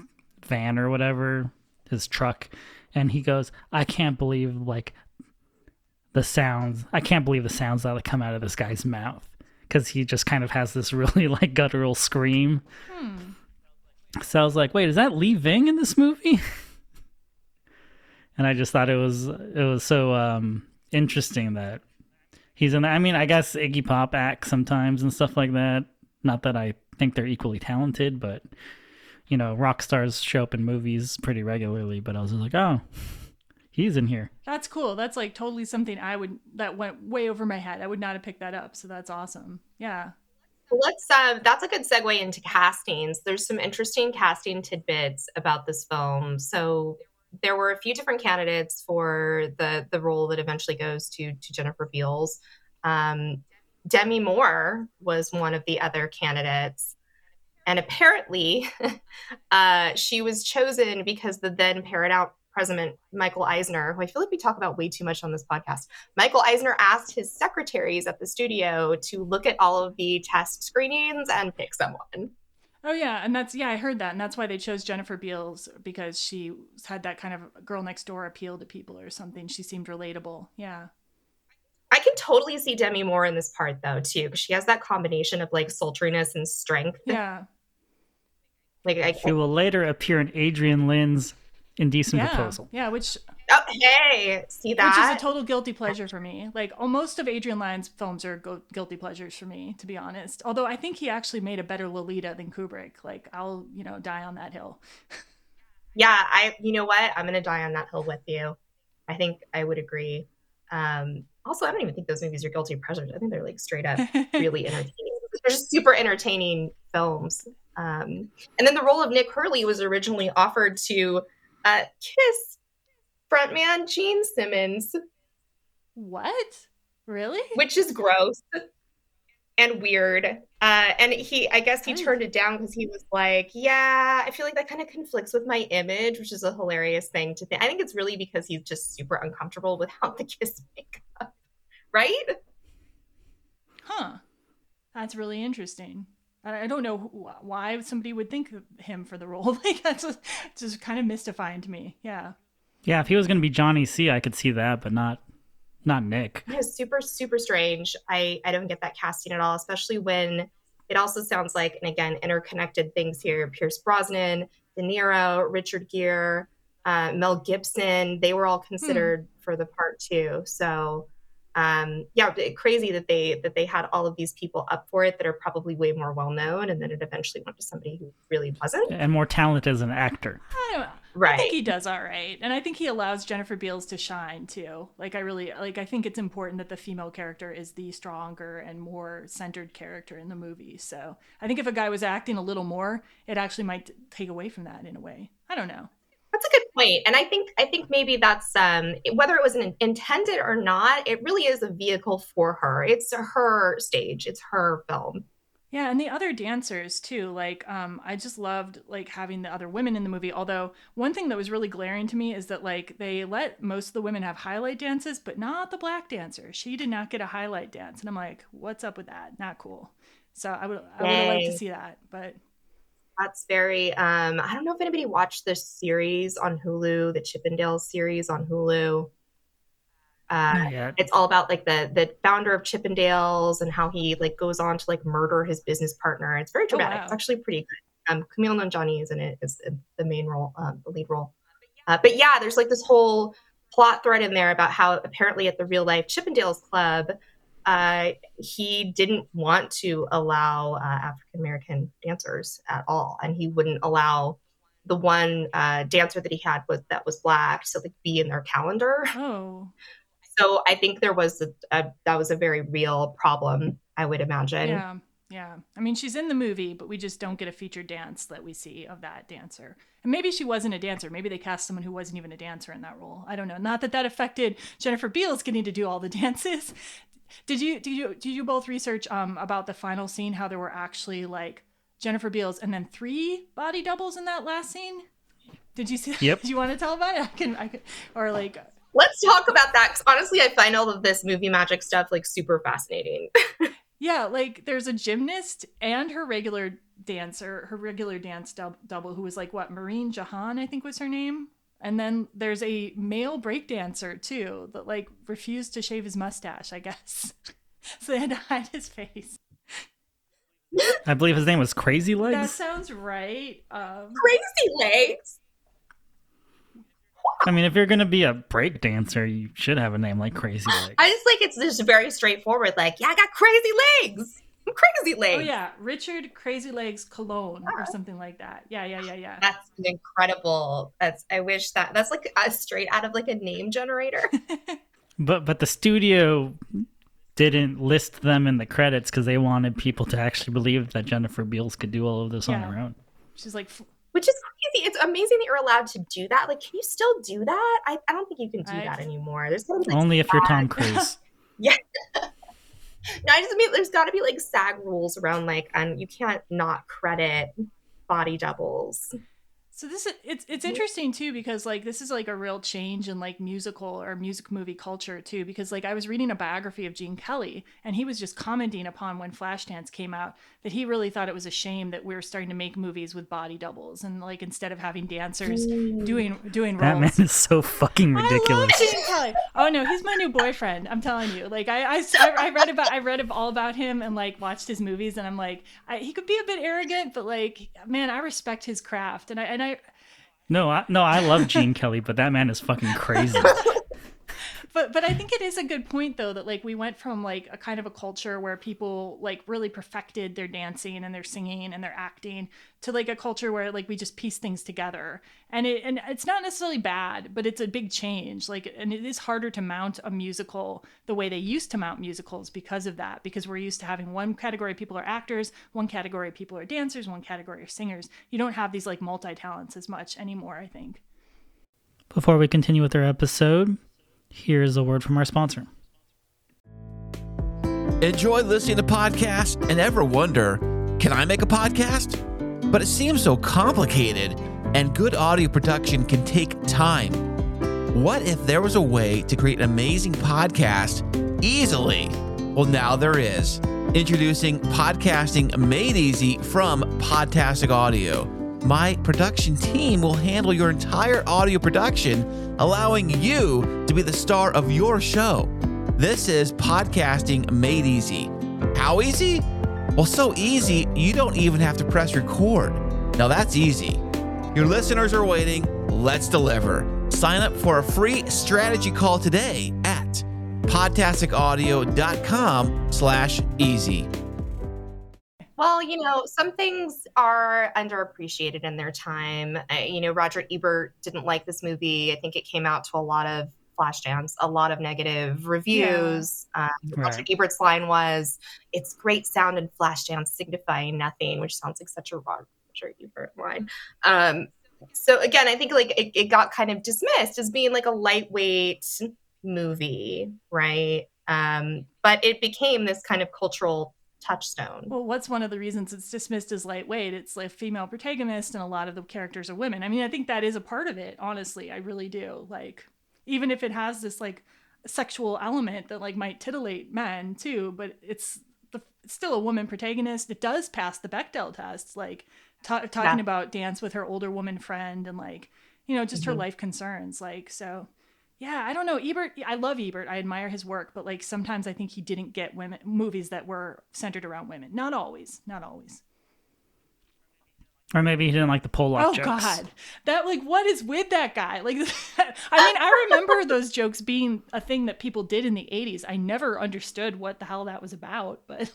[SPEAKER 1] van or whatever, his truck. And he goes, I can't believe like the sounds. I can't believe the sounds that come out of this guy's mouth. Because he just kind of has this really like guttural scream. So I was like, wait, is that Lee Ving in this movie? and I just thought it was it was so um, interesting that he's in. I mean, I guess Iggy Pop acts sometimes and stuff like that. Not that I think they're equally talented, but you know, rock stars show up in movies pretty regularly. But I was just like, oh, he's in here.
[SPEAKER 3] That's cool. That's like totally something I would that went way over my head. I would not have picked that up. So that's awesome. Yeah.
[SPEAKER 2] Let's um that's a good segue into castings. There's some interesting casting tidbits about this film. So there were a few different candidates for the the role that eventually goes to to Jennifer Beals. Um, Demi Moore was one of the other candidates, and apparently, uh, she was chosen because the then Paramount president Michael Eisner, who I feel like we talk about way too much on this podcast, Michael Eisner asked his secretaries at the studio to look at all of the test screenings and pick someone.
[SPEAKER 3] Oh yeah, and that's yeah, I heard that, and that's why they chose Jennifer Beals because she had that kind of girl next door appeal to people or something. She seemed relatable. Yeah.
[SPEAKER 2] I can totally see Demi Moore in this part though too, because she has that combination of like sultriness and strength.
[SPEAKER 3] Yeah.
[SPEAKER 2] Like I
[SPEAKER 1] She will later appear in Adrian Lyne's Indecent
[SPEAKER 3] yeah.
[SPEAKER 1] Proposal.
[SPEAKER 3] Yeah, which
[SPEAKER 2] oh hey, see that which
[SPEAKER 3] is a total guilty pleasure for me. Like, oh, most of Adrian Lyne's films are go- guilty pleasures for me, to be honest. Although I think he actually made a better Lolita than Kubrick. Like, I'll you know die on that hill.
[SPEAKER 2] yeah, I you know what? I'm gonna die on that hill with you. I think I would agree. Um also I don't even think those movies are guilty pleasures. I think they're like straight up really entertaining. They're just super entertaining films. Um, and then the role of Nick Hurley was originally offered to uh, Kiss frontman Gene Simmons,
[SPEAKER 3] what? Really?
[SPEAKER 2] which is gross and weird. Uh, and he, I guess he turned it down because he was like, "Yeah, I feel like that kind of conflicts with my image," which is a hilarious thing to think. I think it's really because he's just super uncomfortable without the Kiss makeup, right?
[SPEAKER 3] Huh. That's really interesting. I I don't know wh- why somebody would think of him for the role. Like that's just, just kind of mystifying to me. Yeah.
[SPEAKER 1] Yeah, if he was going to be Johnny C, I could see that, but not not Nick.
[SPEAKER 2] Yeah, super, super strange. I, I don't get that casting at all, especially when it also sounds like, and again, interconnected things here Pierce Brosnan, De Niro, Richard Gere, uh, Mel Gibson, they were all considered for the part too. So, um, yeah, crazy that they that they had all of these people up for it that are probably way more well known, and then it eventually went to somebody who really wasn't.
[SPEAKER 1] And more talented as an actor.
[SPEAKER 3] I don't know. I think he does all right. And I think he allows Jennifer Beals to shine too. Like I really like I think it's important that the female character is the stronger and more centered character in the movie. So, I think if a guy was acting a little more, it actually might take away from that in a way. I don't know.
[SPEAKER 2] That's a good point, and I think I think maybe that's um, whether it was an intended or not. It really is a vehicle for her. It's her stage. It's her film.
[SPEAKER 3] Yeah, and the other dancers too. Like, um, I just loved like having the other women in the movie. Although one thing that was really glaring to me is that like they let most of the women have highlight dances, but not the black dancer. She did not get a highlight dance, and I'm like, what's up with that? Not cool. So I would I would have liked to see that, but
[SPEAKER 2] That's very. Um, I don't know if anybody watched this series on Hulu, the Chippendales series on Hulu. Uh, it's all about like the the founder of Chippendales and how he like goes on to like murder his business partner. It's very dramatic.
[SPEAKER 3] wow.
[SPEAKER 2] It's actually pretty good. Um, Kumail Nanjiani is in it is the- the main role, um, the lead role. Uh, but yeah, there's like this whole plot thread in there about how apparently at the real life Chippendales Club, uh, he didn't want to allow uh, African American dancers at all, and he wouldn't allow the one uh, dancer that he had was that was black to like be in their calendar.
[SPEAKER 3] Oh,
[SPEAKER 2] So I think there was a, a that was a very real problem. I would imagine.
[SPEAKER 3] yeah, yeah. I mean, she's in the movie, but we just don't get a featured dance that we see of that dancer. And maybe she wasn't a dancer. Maybe they cast someone who wasn't even a dancer in that role. I don't know. Not that that affected Jennifer Beals getting to do all the dances. Did you did you did you both research um about the final scene? How there were actually like Jennifer Beals and then three body doubles in that last scene? Did you see?
[SPEAKER 1] Yep.
[SPEAKER 3] Do you want to tell about it? I can. I can. Or like.
[SPEAKER 2] Let's talk about that. Cause honestly, I find all of this movie magic stuff like super fascinating.
[SPEAKER 3] Yeah, like there's a gymnast and her regular dancer, her regular dance dub- double, who was like what Marine Jahan, I think was her name. And then there's a male breakdancer too that like refused to shave his mustache, I guess. so they had to hide his face.
[SPEAKER 1] I believe his name was Crazy Legs.
[SPEAKER 3] That sounds right. Um,
[SPEAKER 2] Crazy legs.
[SPEAKER 1] I mean, if you're gonna be a break dancer, you should have a name like Crazy Legs.
[SPEAKER 2] I just like it's just very straightforward. Like, yeah, I got crazy legs. I'm crazy
[SPEAKER 3] oh yeah, Richard Crazy Legs Colón or ah. something like that. Yeah, yeah, yeah, yeah.
[SPEAKER 2] That's incredible. That's I wish that that's like a straight out of like a name generator.
[SPEAKER 1] But but the studio didn't list them in the credits because they wanted people to actually believe that Jennifer Beals could do all of this on her own.
[SPEAKER 3] She's like,
[SPEAKER 2] Which is crazy. It's amazing that you're allowed to do that. Like, can you still do that? I, I don't think you can do
[SPEAKER 3] I-
[SPEAKER 2] that anymore. There's like,
[SPEAKER 1] Only if you're Tom
[SPEAKER 2] SAG.
[SPEAKER 1] Cruise.
[SPEAKER 2] No, I just mean there's got to be like SAG rules around like, and you can't not credit body doubles.
[SPEAKER 3] So this is it's it's interesting too because like this is like a real change in like musical or music movie culture too because like I was reading a biography of Gene Kelly and he was just commenting upon when Flashdance came out that he really thought it was a shame that we were starting to make movies with body doubles and like instead of having dancers mm. doing doing
[SPEAKER 1] That
[SPEAKER 3] roles.
[SPEAKER 1] man is so fucking ridiculous.
[SPEAKER 3] I love
[SPEAKER 1] ridiculous.
[SPEAKER 3] Gene Kelly. Oh no, he's my new boyfriend. I'm telling you. Like I, I, I read about, I read all about him and like watched his movies, and I'm like, I, he could be a bit arrogant, but like, man, I respect his craft, and I, and I,
[SPEAKER 1] No, I, no, I love Gene Kelly, but that man is fucking crazy.
[SPEAKER 3] but but I think it is a good point though that like we went from like a kind of a culture where people like really perfected their dancing and their singing and their acting to like a culture where like we just piece things together. And it and it's not necessarily bad but it's a big change. Like and it is harder to mount a musical the way they used to mount musicals because of that because we're used to having one category of people are actors one category of people are dancers one category are singers. You don't have these like multi-talents as much anymore i think.
[SPEAKER 1] Before we continue with our episode, here's a word from our sponsor.
[SPEAKER 4] Enjoy listening to podcasts and ever wonder, can I make a podcast? But it seems so complicated, and good audio production can take time. What if there was a way to create an amazing podcast easily? Well, now there is. Introducing Podcasting Made Easy from Podtastic Audio. My production team will handle your entire audio production, allowing you to be the star of your show. This is podcasting made easy. How easy? Well, so easy, you don't even have to press record. Now that's easy. Your listeners are waiting. Let's deliver. Sign up for a free strategy call today at podtasticaudio.com slash easy.
[SPEAKER 2] Well, you know, some things are underappreciated in their time. I, you know, Roger Ebert didn't like this movie. I think it came out to a lot of Flashdance, a lot of negative reviews. Um, Roger Ebert's line was, "It's great sound in Flashdance, signifying nothing," which sounds like such a Roger Ebert line. Um, so again, I think like it, it got kind of dismissed as being like a lightweight movie, right? Um, but it became this kind of cultural touchstone.
[SPEAKER 3] Well, what's one of the reasons it's dismissed as lightweight? It's like female protagonist, and a lot of the characters are women. I mean, I think that is a part of it. Honestly, I really do. Like, even if it has this like sexual element that like might titillate men too, but it's the it's still a woman protagonist. It does pass the Bechdel test. Like ta- talking
[SPEAKER 2] Yeah.
[SPEAKER 3] about dance with her older woman friend and like you know just her
[SPEAKER 2] Mhm.
[SPEAKER 3] life concerns. Like so. Yeah, I don't know. Ebert, I love Ebert. I admire his work, but like sometimes I think he didn't get women movies that were centered around women. Not always, not always.
[SPEAKER 1] Or maybe he didn't like the Pollock
[SPEAKER 3] Oh
[SPEAKER 1] jokes.
[SPEAKER 3] God, that like what is with that guy? Like, I mean, I remember those jokes being a thing that people did in the '80s. I never understood what the hell that was about, but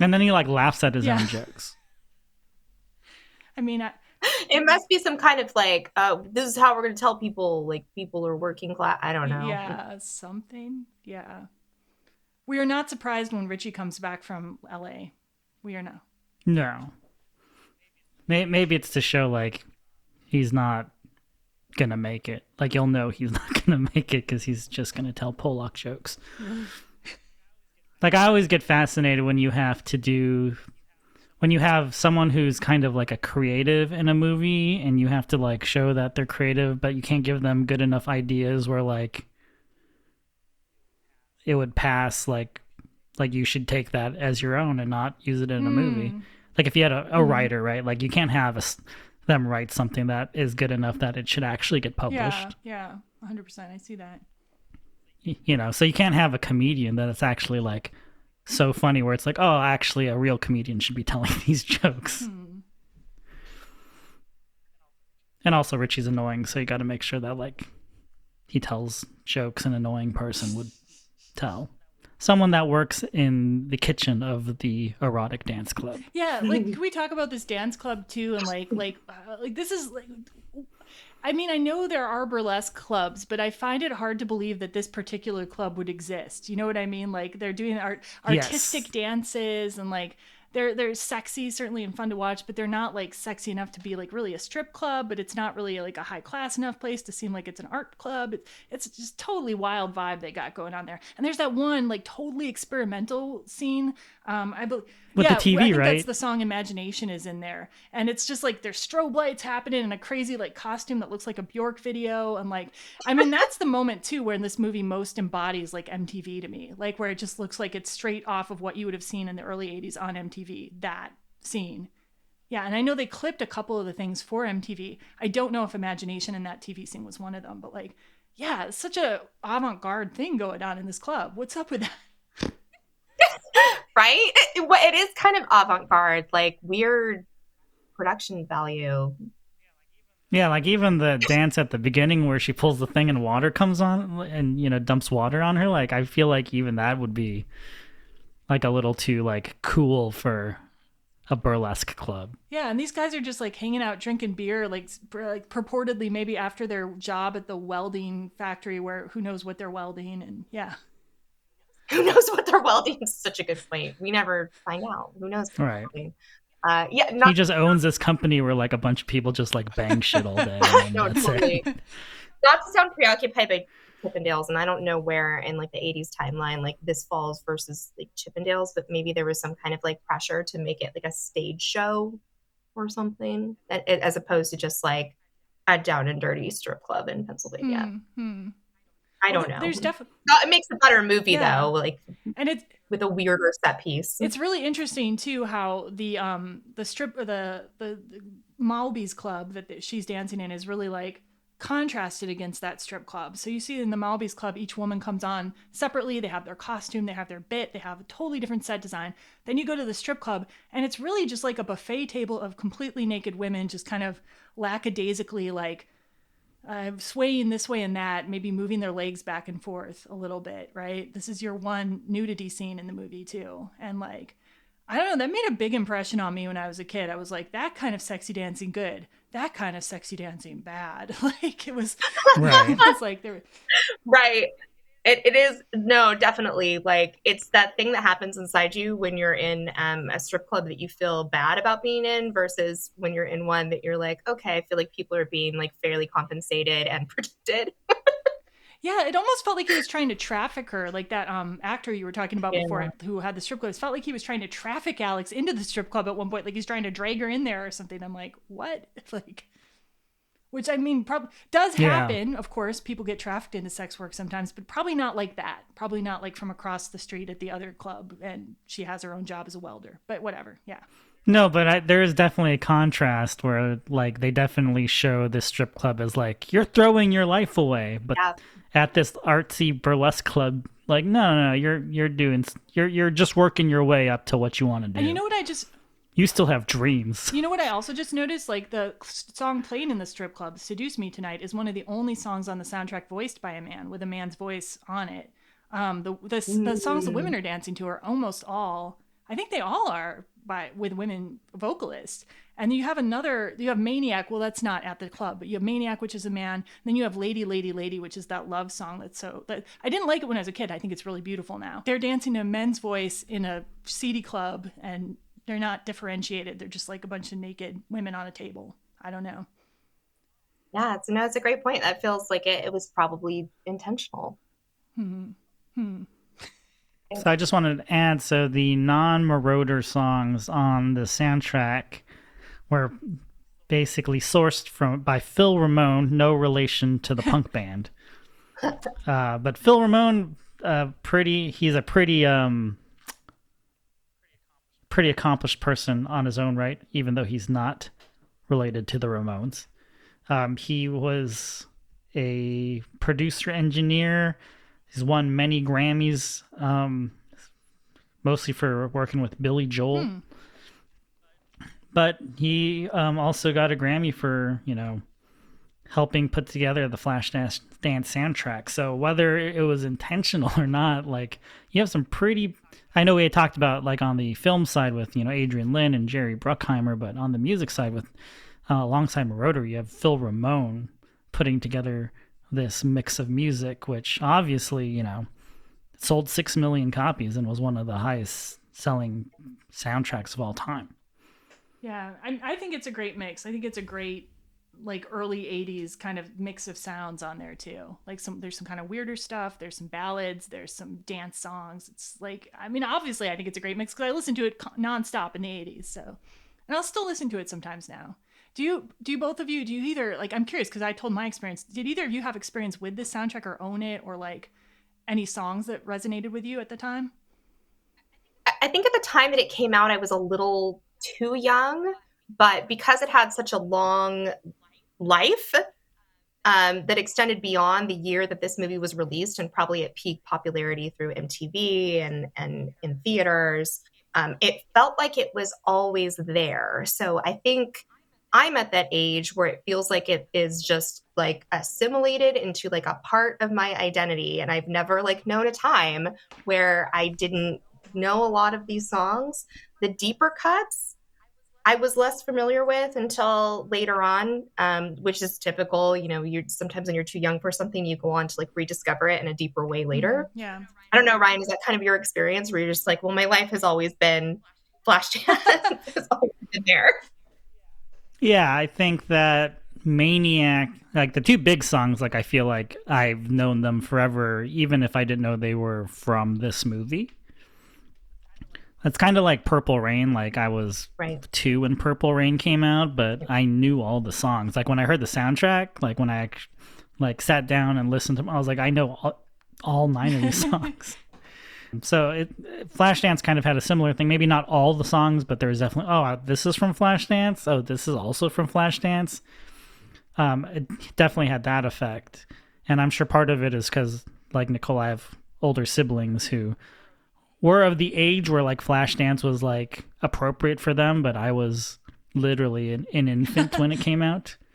[SPEAKER 1] And then he like laughs at his
[SPEAKER 3] Yeah.
[SPEAKER 1] own jokes.
[SPEAKER 3] I mean, I,
[SPEAKER 2] It must be some kind of like, uh, this is how we're going to tell people, like, people are working class. I don't know.
[SPEAKER 3] yeah, something. Yeah, we are not surprised when Richie comes back from LA. We are not.
[SPEAKER 1] No. Maybe it's to show like he's not gonna make it. Like you'll know he's not gonna make it because he's just gonna tell Pollock jokes. like I always get fascinated when you have to do when you have someone who's kind of like a creative in a movie and you have to like show that they're creative but you can't give them good enough ideas where like it would pass like like you should take that as your own and not use it in a movie
[SPEAKER 3] Mm.
[SPEAKER 1] like if you had a, a writer right like you can't have a them write something that is good enough that it should actually get published
[SPEAKER 3] Yeah, yeah, 100. percent I see that.
[SPEAKER 1] You know so you can't have a comedian that it's actually like so funny where it's like oh actually a real comedian should be telling these jokes
[SPEAKER 3] Hmm.
[SPEAKER 1] and also richie's annoying so you got to make sure that like he tells jokes an annoying person would tell someone that works in the kitchen of the erotic dance club
[SPEAKER 3] Yeah, like can we talk about this dance club too? And like, like, uh, like this is like. I mean, I know there are burlesque clubs, but I find it hard to believe that this particular club would exist. You know what I mean? Like they're doing art,
[SPEAKER 1] Yes.
[SPEAKER 3] artistic dances and like they're they're sexy certainly and fun to watch, but they're not like sexy enough to be like really a strip club, but it's not really like a high class enough place to seem like it's an art club. It's it's just totally wild vibe they got going on there. And there's that one like totally experimental scene. Um, I believe
[SPEAKER 1] With the
[SPEAKER 3] yeah,
[SPEAKER 1] TV,
[SPEAKER 3] I think
[SPEAKER 1] right?
[SPEAKER 3] That's the song "Imagination" is in there, and it's just like there's strobe lights happening in a crazy like costume that looks like a Bjork video, and like I mean that's the moment too where this movie most embodies like MTV to me, like where it just looks like it's straight off of what you would have seen in the early '80s on MTV. That scene. Yeah, and I know they clipped a couple of the things for MTV. I don't know if Imagination in that TV scene was one of them, but like, yeah, it's such a avant-garde thing going on in this club. What's up with that?
[SPEAKER 2] Right? It, it- it is kind of avant garde, like weird production value.
[SPEAKER 1] Yeah, like even the dance at the beginning where she pulls the thing and water comes on and you know dumps water on her. Like I feel like even that would be like a little too like cool for a burlesque club.
[SPEAKER 3] Yeah, and these guys are just like hanging out, drinking beer, like, like purportedly maybe after their job at the welding factory, where who knows what they're welding, and yeah,
[SPEAKER 2] Who knows what they're welding? Is such a good point. We never find out. Who knows? what
[SPEAKER 1] Right.
[SPEAKER 2] Uh, yeah,
[SPEAKER 1] He just owns this company where like a bunch of people just like bang shit all day. And
[SPEAKER 2] no,
[SPEAKER 1] that's
[SPEAKER 2] totally.
[SPEAKER 1] it.
[SPEAKER 2] not to sound preoccupied by Chippendales, and I don't know where in like the '80s timeline like this falls versus like Chippendales, but maybe there was some kind of like pressure to make it like a stage show or something, as opposed to just like a down and dirty strip club in Pennsylvania.
[SPEAKER 3] Hmm, hmm.
[SPEAKER 2] I don't
[SPEAKER 3] Well,
[SPEAKER 2] know.
[SPEAKER 3] There's definitely,
[SPEAKER 2] it makes a better movie
[SPEAKER 3] Yeah.
[SPEAKER 2] though, like
[SPEAKER 3] and it's
[SPEAKER 2] with a weirder set piece.
[SPEAKER 3] it's really interesting too how the um the strip or the the, the Mawby's club that she's dancing in is really like contrasted against that strip club. So you see in the Mawby's club, each woman comes on separately. They have their costume, they have their bit, they have a totally different set design. Then you go to the strip club, and it's really just like a buffet table of completely naked women, just kind of lackadaisically like uh, swaying this way and that, maybe moving their legs back and forth a little bit, right? This is your one nudity scene in the movie, too. And like, I don't know, that made a big impression on me when I was a kid. I was like, that kind of sexy dancing, good. That kind of sexy dancing, bad. like, it was,
[SPEAKER 1] Right.
[SPEAKER 3] it was like, there,
[SPEAKER 2] right it, it is no definitely like it's that thing that happens inside you when you're in um, a strip club that you feel bad about being in versus when you're in one that you're like okay i feel like people are being like fairly compensated and protected
[SPEAKER 3] yeah, it almost felt like he was trying to traffic her, like that um actor you were talking about
[SPEAKER 2] Yeah.
[SPEAKER 3] before who had the strip club. It felt like he was trying to traffic Alex into the strip club at one point, like he's trying to drag her in there or something. I'm like, what? Like, which I mean, probably does
[SPEAKER 1] Yeah.
[SPEAKER 3] happen. Of course, people get trafficked into sex work sometimes, but probably not like that. Probably not like from across the street at the other club, and she has her own job as a welder. But whatever, yeah.
[SPEAKER 1] No, but I, there is definitely a contrast where like they definitely show this strip club as like you're throwing your life away, but
[SPEAKER 2] Yeah.
[SPEAKER 1] At this artsy burlesque club, like no, no, no, you're you're doing you're you're just working your way up to what you want to do.
[SPEAKER 3] And you know what I just
[SPEAKER 1] You still have dreams.
[SPEAKER 3] You know what I also just noticed? Like the song played in the strip club, Seduce Me Tonight, is one of the only songs on the soundtrack voiced by a man with a man's voice on it. Um, the, the, the songs the women are dancing to are almost all, I think they all are by with women vocalists. And you have another, you have Maniac. Well, that's not at the club, but you have Maniac, which is a man. then you have Lady, Lady, Lady, which is that love song that's so. That, I didn't like it when I was a kid. I think it's really beautiful now. They're dancing to a men's voice in a seedy club, and they're not differentiated. They're just like a bunch of naked women on a table. I don't know.
[SPEAKER 2] Yeah, it's no, it's a great point. That feels like it, it was probably intentional.
[SPEAKER 3] Hmm. Hmm.
[SPEAKER 1] So I just wanted to add so the non Moroder songs on the soundtrack were basically sourced from by Phil Ramone, no relation to the punk band. Uh, but Phil Ramone, uh, pretty he's a pretty um pretty accomplished person on his own right, even though he's not related to the Ramones. Um, he was a producer engineer He's won many Grammys, um, mostly for working with Billy Joel. Hmm. But he um, also got a Grammy for, you know, helping put together the Flashdance dance soundtrack. So whether it was intentional or not, like you have some pretty. I know we had talked about like on the film side with you know Adrian Lyne and Jerry Bruckheimer, but on the music side with uh, alongside Moroder, you have Phil Ramone putting together this mix of music, which obviously, you know, sold 6 million copies and was one of the highest selling soundtracks of all time.
[SPEAKER 3] Yeah, I, I think it's a great mix. I think it's a great like early 80s kind of mix of sounds on there too like some there's some kind of weirder stuff there's some ballads there's some dance songs it's like i mean obviously i think it's a great mix because i listened to it nonstop in the 80s so and i'll still listen to it sometimes now do you do you both of you do you either like I'm curious because I told my experience. Did either of you have experience with this soundtrack or own it or like any songs that resonated with you at the time?
[SPEAKER 2] I think at the time that it came out, I was a little too young, but because it had such a long life um, that extended beyond the year that this movie was released and probably at peak popularity through MTV and and in theaters, um, it felt like it was always there. So I think I'm at that age where it feels like it is just like assimilated into like a part of my identity. And I've never like known a time where I didn't know a lot of these songs. The deeper cuts, I was less familiar with until later on, um, which is typical. You know, you sometimes when you're too young for something, you go on to like rediscover it in a deeper way later.
[SPEAKER 3] Mm-hmm. Yeah.
[SPEAKER 2] I don't know, Ryan, is that kind of your experience where you're just like, well, my life has always been Flashdance, has always been there.
[SPEAKER 1] Yeah, I think that Maniac, like the two big songs, like I feel like I've known them forever, even if I didn't know they were from this movie. It's kind of like Purple Rain. Like I was
[SPEAKER 2] right.
[SPEAKER 1] two when Purple Rain came out, but I knew all the songs. Like when I heard the soundtrack, like when I like sat down and listened to them, I was like, I know all, all nine of these songs. So it, Flashdance kind of had a similar thing. Maybe not all the songs, but there was definitely oh this is from Flashdance. Oh this is also from Flashdance. Um, it definitely had that effect, and I'm sure part of it is because like Nicole, I have older siblings who were of the age where like Flashdance was like appropriate for them, but I was literally an, an infant when it came out.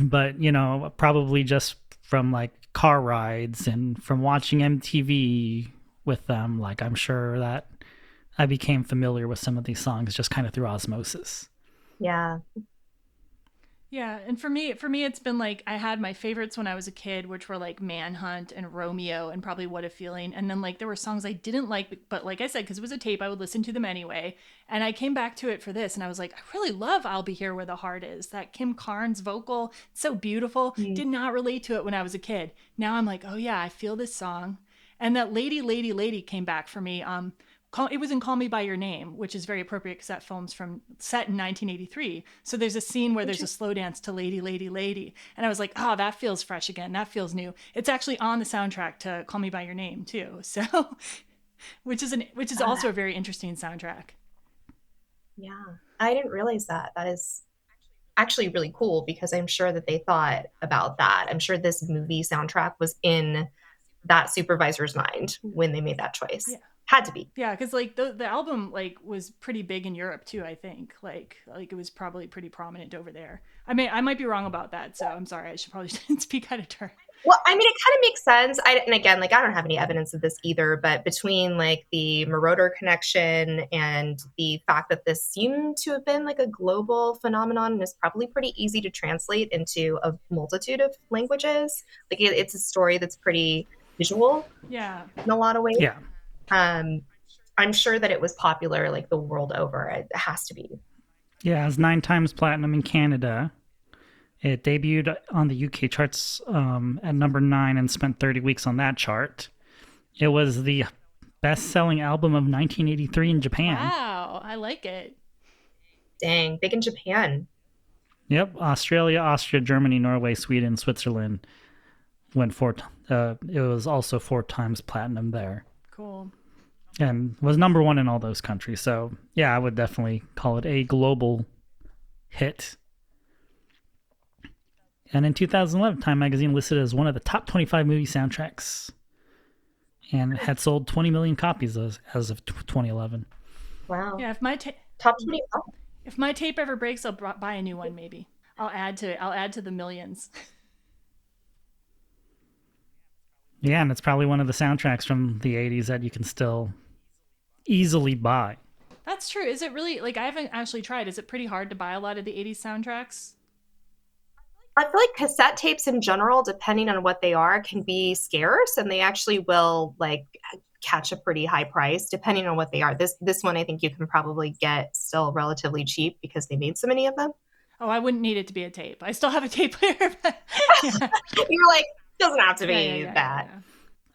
[SPEAKER 1] But you know, probably just from like car rides and from watching MTV with them. Like I'm sure that I became familiar with some of these songs just kind of through osmosis.
[SPEAKER 2] Yeah.
[SPEAKER 3] Yeah, and for me, for me, it's been like I had my favorites when I was a kid, which were like Manhunt and Romeo, and probably What a Feeling. And then like there were songs I didn't like, but like I said, because it was a tape, I would listen to them anyway. And I came back to it for this, and I was like, I really love "I'll Be Here Where the Heart Is." That Kim Carnes vocal, so beautiful. Mm. Did not relate to it when I was a kid. Now I'm like, oh yeah, I feel this song. And that Lady, Lady, Lady came back for me. Um, it was in Call Me by Your Name, which is very appropriate because that film's from set in 1983. So there's a scene where there's a slow dance to Lady, Lady, Lady, and I was like, oh, that feels fresh again. That feels new. It's actually on the soundtrack to Call Me by Your Name too. So, which is an which is ah. also a very interesting soundtrack.
[SPEAKER 2] Yeah, I didn't realize that. That is actually really cool because I'm sure that they thought about that. I'm sure this movie soundtrack was in that supervisor's mind when they made that choice.
[SPEAKER 3] Yeah.
[SPEAKER 2] Had to be.
[SPEAKER 3] Yeah, because like the the album like was pretty big in Europe too. I think like like it was probably pretty prominent over there. I mean, I might be wrong about that, so I'm sorry. I should probably speak out of turn.
[SPEAKER 2] Well, I mean, it kind of makes sense. I, and again, like I don't have any evidence of this either, but between like the Moroder connection and the fact that this seemed to have been like a global phenomenon and is probably pretty easy to translate into a multitude of languages. Like it, it's a story that's pretty visual.
[SPEAKER 3] Yeah.
[SPEAKER 2] In a lot of ways.
[SPEAKER 1] Yeah.
[SPEAKER 2] Um, I'm sure that it was popular like the world over. It has to be.
[SPEAKER 1] Yeah, it's nine times platinum in Canada. It debuted on the UK charts um, at number nine and spent 30 weeks on that chart. It was the best selling album of 1983 in Japan.
[SPEAKER 3] Wow, I like it.
[SPEAKER 2] Dang, big in Japan.
[SPEAKER 1] Yep, Australia, Austria, Germany, Norway, Sweden, Switzerland went four. T- uh, it was also four times platinum there.
[SPEAKER 3] Cool.
[SPEAKER 1] And was number one in all those countries. So yeah, I would definitely call it a global hit. And in 2011, Time Magazine listed it as one of the top 25 movie soundtracks, and had sold 20 million copies as, as of 2011.
[SPEAKER 2] Wow.
[SPEAKER 3] Yeah, if my ta-
[SPEAKER 2] Top 20.
[SPEAKER 3] if my tape ever breaks, I'll br- buy a new one. Maybe I'll add to it. I'll add to the millions.
[SPEAKER 1] Yeah, and it's probably one of the soundtracks from the 80s that you can still easily buy.
[SPEAKER 3] That's true. Is it really like I haven't actually tried? Is it pretty hard to buy a lot of the 80s soundtracks?
[SPEAKER 2] I feel like cassette tapes in general, depending on what they are, can be scarce and they actually will like catch a pretty high price depending on what they are. This this one I think you can probably get still relatively cheap because they made so many of them.
[SPEAKER 3] Oh, I wouldn't need it to be a tape. I still have a tape player. But yeah.
[SPEAKER 2] You're like, doesn't have to be
[SPEAKER 3] Yeah, yeah, yeah,
[SPEAKER 2] that.
[SPEAKER 3] yeah, yeah.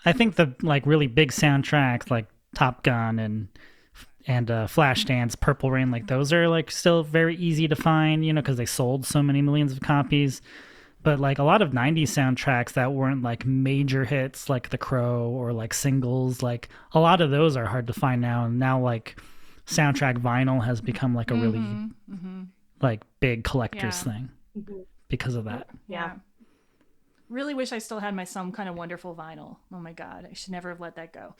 [SPEAKER 1] I think the like really big soundtracks like Top Gun and and uh, Flashdance, Purple Rain, like those are like still very easy to find, you know, because they sold so many millions of copies. But like a lot of '90s soundtracks that weren't like major hits, like The Crow or like singles, like a lot of those are hard to find now. And now like soundtrack vinyl has become like a really
[SPEAKER 3] Mhm, mhm.
[SPEAKER 1] like big collector's
[SPEAKER 3] Yeah.
[SPEAKER 1] thing
[SPEAKER 2] Mhm.
[SPEAKER 1] because of that.
[SPEAKER 2] Yeah.
[SPEAKER 3] Really wish I still had my some kind of wonderful vinyl. Oh my god, I should never have let that go.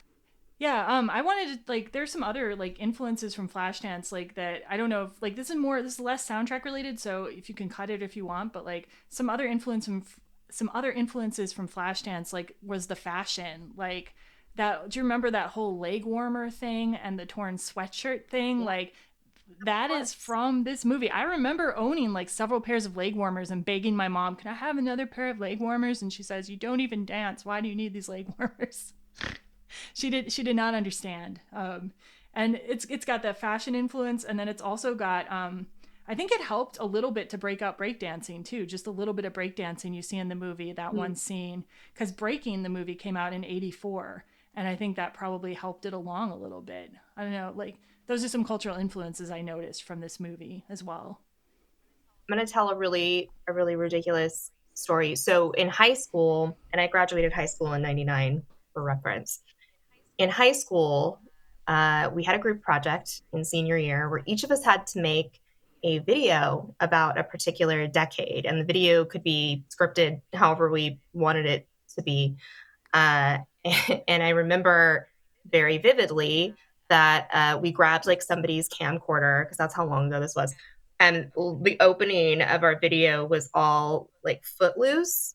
[SPEAKER 3] Yeah, um, I wanted to like. There's some other like influences from Flashdance, like that. I don't know if like this is more this is less soundtrack related. So if you can cut it if you want, but like some other influence from some other influences from Flashdance, like was the fashion, like that. Do you remember that whole leg warmer thing and the torn sweatshirt thing? Like that is from this movie. I remember owning like several pairs of leg warmers and begging my mom, "Can I have another pair of leg warmers?" And she says, "You don't even dance. Why do you need these leg warmers?" she did. She did not understand. Um, and it's it's got that fashion influence, and then it's also got. Um, I think it helped a little bit to break out breakdancing too. Just a little bit of breakdancing you see in the movie. That one scene, because Breaking the movie came out in '84, and I think that probably helped it along a little bit. I don't know, like those are some cultural influences I noticed from this movie as well.
[SPEAKER 2] I'm going to tell a really a really ridiculous story. So in high school, and I graduated high school in 99 for reference. In high school, uh, we had a group project in senior year where each of us had to make a video about a particular decade, and the video could be scripted however we wanted it to be. Uh, and I remember very vividly that uh, we grabbed like somebody's camcorder because that's how long ago this was and the opening of our video was all like footloose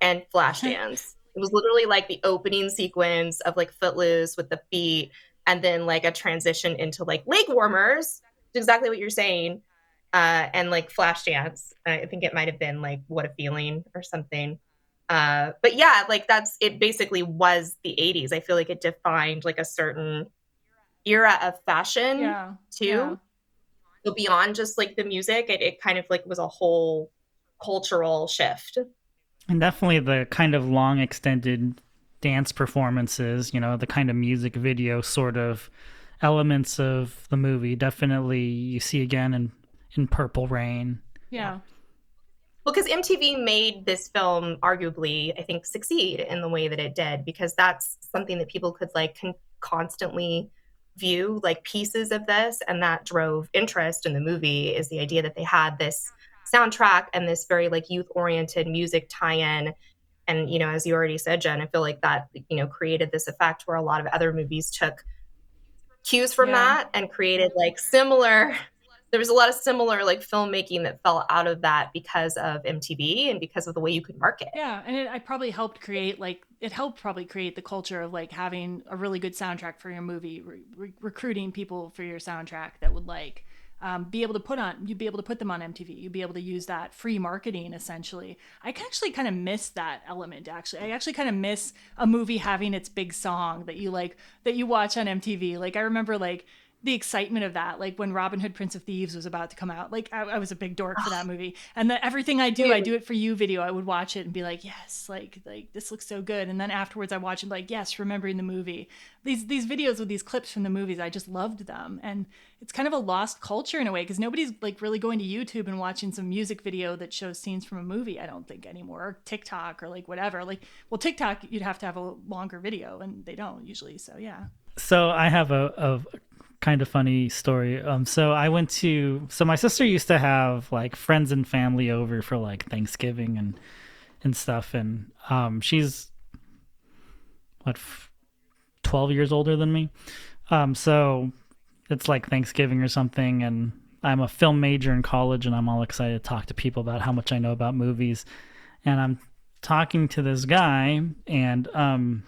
[SPEAKER 2] and flashdance it was literally like the opening sequence of like footloose with the feet and then like a transition into like leg warmers exactly what you're saying uh and like flashdance i think it might have been like what a feeling or something. Uh but yeah like that's it basically was the 80s i feel like it defined like a certain era of fashion
[SPEAKER 3] Yeah.
[SPEAKER 2] too
[SPEAKER 3] Yeah.
[SPEAKER 2] so beyond just like the music it, it kind of like was a whole cultural shift
[SPEAKER 1] And definitely the kind of long extended dance performances, you know, the kind of music video sort of elements of the movie. Definitely you see again in, in Purple Rain.
[SPEAKER 3] Yeah.
[SPEAKER 2] well because mtv made this film arguably i think succeed in the way that it did because that's something that people could like con- constantly view like pieces of this and that drove interest in the movie is the idea that they had this soundtrack and this very like youth oriented music tie-in and you know as you already said jen i feel like that you know created this effect where a lot of other movies took cues from
[SPEAKER 3] Yeah.
[SPEAKER 2] that and created like similar there was a lot of similar like filmmaking that fell out of that because of MTV and because of the way you could market.
[SPEAKER 3] Yeah, and it I probably helped create like it helped probably create the culture of like having a really good soundtrack for your movie, re- re- recruiting people for your soundtrack that would like um, be able to put on you'd be able to put them on MTV. You'd be able to use that free marketing essentially. I actually kind of miss that element. Actually, I actually kind of miss a movie having its big song that you like that you watch on MTV. Like I remember like the excitement of that, like when Robin Hood Prince of Thieves was about to come out. Like I, I was a big dork for that movie, and the everything I do, I do it for you video. I would watch it and be like, yes, like like this looks so good, and then afterwards I watch it like, yes, remembering the movie. These these videos with these clips from the movies, I just loved them, and it's kind of a lost culture in a way because nobody's like really going to YouTube and watching some music video that shows scenes from a movie. I don't think anymore, or TikTok or like whatever. Like well, TikTok you'd have to have a longer video, and they don't usually. So yeah.
[SPEAKER 1] So I have a, a kind of funny story. Um, so I went to so my sister used to have like friends and family over for like Thanksgiving and and stuff, and um, she's what f- twelve years older than me. Um, so it's like Thanksgiving or something, and I'm a film major in college, and I'm all excited to talk to people about how much I know about movies, and I'm talking to this guy, and um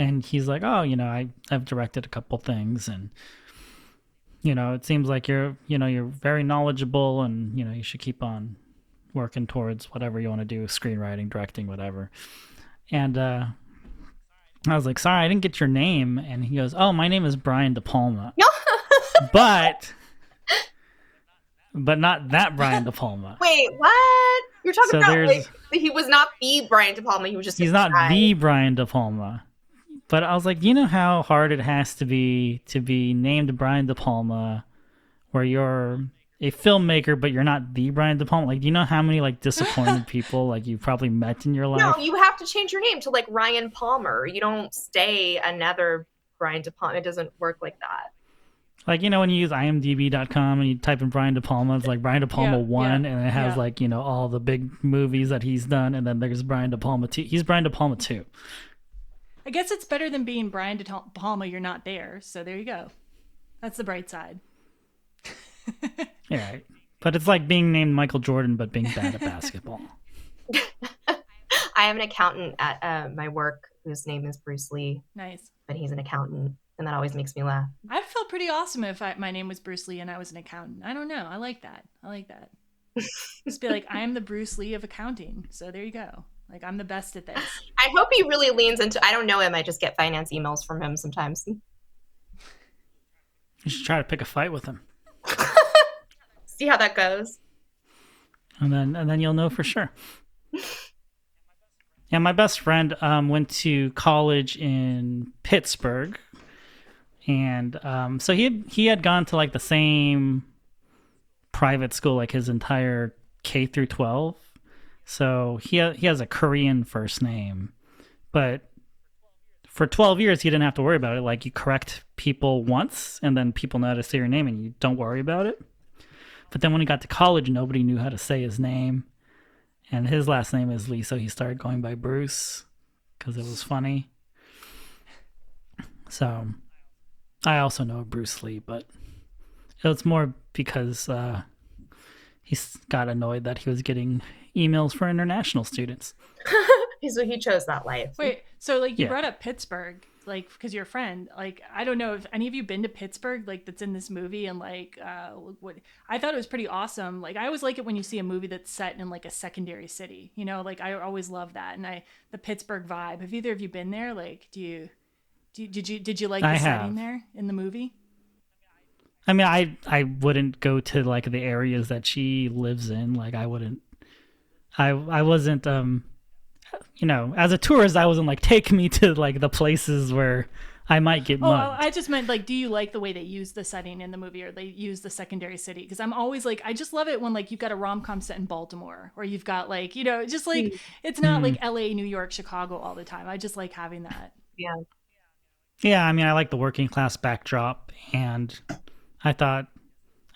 [SPEAKER 1] and he's like, "Oh, you know, I I've directed a couple things, and you know, it seems like you're you know you're very knowledgeable, and you know you should keep on working towards whatever you want to do, screenwriting, directing, whatever." And uh, I was like, "Sorry, I didn't get your name," and he goes, "Oh, my name is Brian De Palma, but." But not that Brian De Palma.
[SPEAKER 2] Wait, what? You're talking
[SPEAKER 1] So
[SPEAKER 2] about like he was not the Brian De Palma. He was just
[SPEAKER 1] He's not
[SPEAKER 2] guy.
[SPEAKER 1] the Brian De Palma. But I was like, you know how hard it has to be to be named Brian De Palma, where you're a filmmaker, but you're not the Brian De Palma. Like, do you know how many like disappointed people like you've probably met in your life?
[SPEAKER 2] No, you have to change your name to like Ryan Palmer. You don't stay another Brian De Palma. It doesn't work like that.
[SPEAKER 1] Like, you know, when you use imdb.com and you type in Brian De Palma, it's like Brian De Palma
[SPEAKER 3] Yeah,
[SPEAKER 1] 1,
[SPEAKER 3] yeah,
[SPEAKER 1] and it has
[SPEAKER 3] yeah.
[SPEAKER 1] like, you know, all the big movies that he's done, and then there's Brian De Palma 2. He's Brian De Palma 2.
[SPEAKER 3] I guess it's better than being Brian De Tal- Palma. You're not there, so there you go. That's the bright side.
[SPEAKER 1] Yeah. But it's like being named Michael Jordan, but being bad at basketball.
[SPEAKER 2] I have an accountant at uh, my work whose name is Bruce Lee,
[SPEAKER 3] Nice.
[SPEAKER 2] but he's an accountant, and that always makes me laugh.
[SPEAKER 3] I'd feel pretty awesome if I, my name was Bruce Lee and I was an accountant. I don't know. I like that. I like that. Just be like, I am the Bruce Lee of accounting. So there you go. Like I'm the best at this.
[SPEAKER 2] I hope he really leans into. I don't know him. I just get finance emails from him sometimes.
[SPEAKER 1] You should try to pick a fight with him.
[SPEAKER 2] See how that goes.
[SPEAKER 1] and then and then you'll know for sure. yeah, my best friend um, went to college in Pittsburgh, and um, so he had, he had gone to like the same private school like his entire K through twelve. So he he has a Korean first name, but for 12 years he didn't have to worry about it like you correct people once and then people know how to say your name and you don't worry about it but then when he got to college, nobody knew how to say his name. And his last name is Lee, so he started going by Bruce because it was funny. So I also know Bruce Lee, but it was more because uh, he got annoyed that he was getting emails for international students.
[SPEAKER 2] so he chose that life.
[SPEAKER 3] Wait, so like you
[SPEAKER 1] Yeah.
[SPEAKER 3] brought up Pittsburgh, like because you're a friend. Like I don't know if any of you been to Pittsburgh, like that's in this movie, and like uh, what I thought it was pretty awesome. Like I always like it when you see a movie that's set in like a secondary city. You know, like I always love that, and I the Pittsburgh vibe. Have either of you been there? Like, do you? Do you, did you did you like the
[SPEAKER 1] I
[SPEAKER 3] setting
[SPEAKER 1] have.
[SPEAKER 3] there in the movie?
[SPEAKER 1] I mean, I I wouldn't go to like the areas that she lives in. Like I wouldn't. I I wasn't um, you know, as a tourist, I wasn't like take me to like the places where I might get
[SPEAKER 3] Oh. I just meant like, do you like the way they use the setting in the movie, or they use the secondary city? Because I'm always like, I just love it when like you've got a rom com set in Baltimore, or you've got like, you know, just like it's not like L.A., New York, Chicago all the time. I just like having that.
[SPEAKER 2] Yeah.
[SPEAKER 1] Yeah, I mean, I like the working class backdrop, and I thought,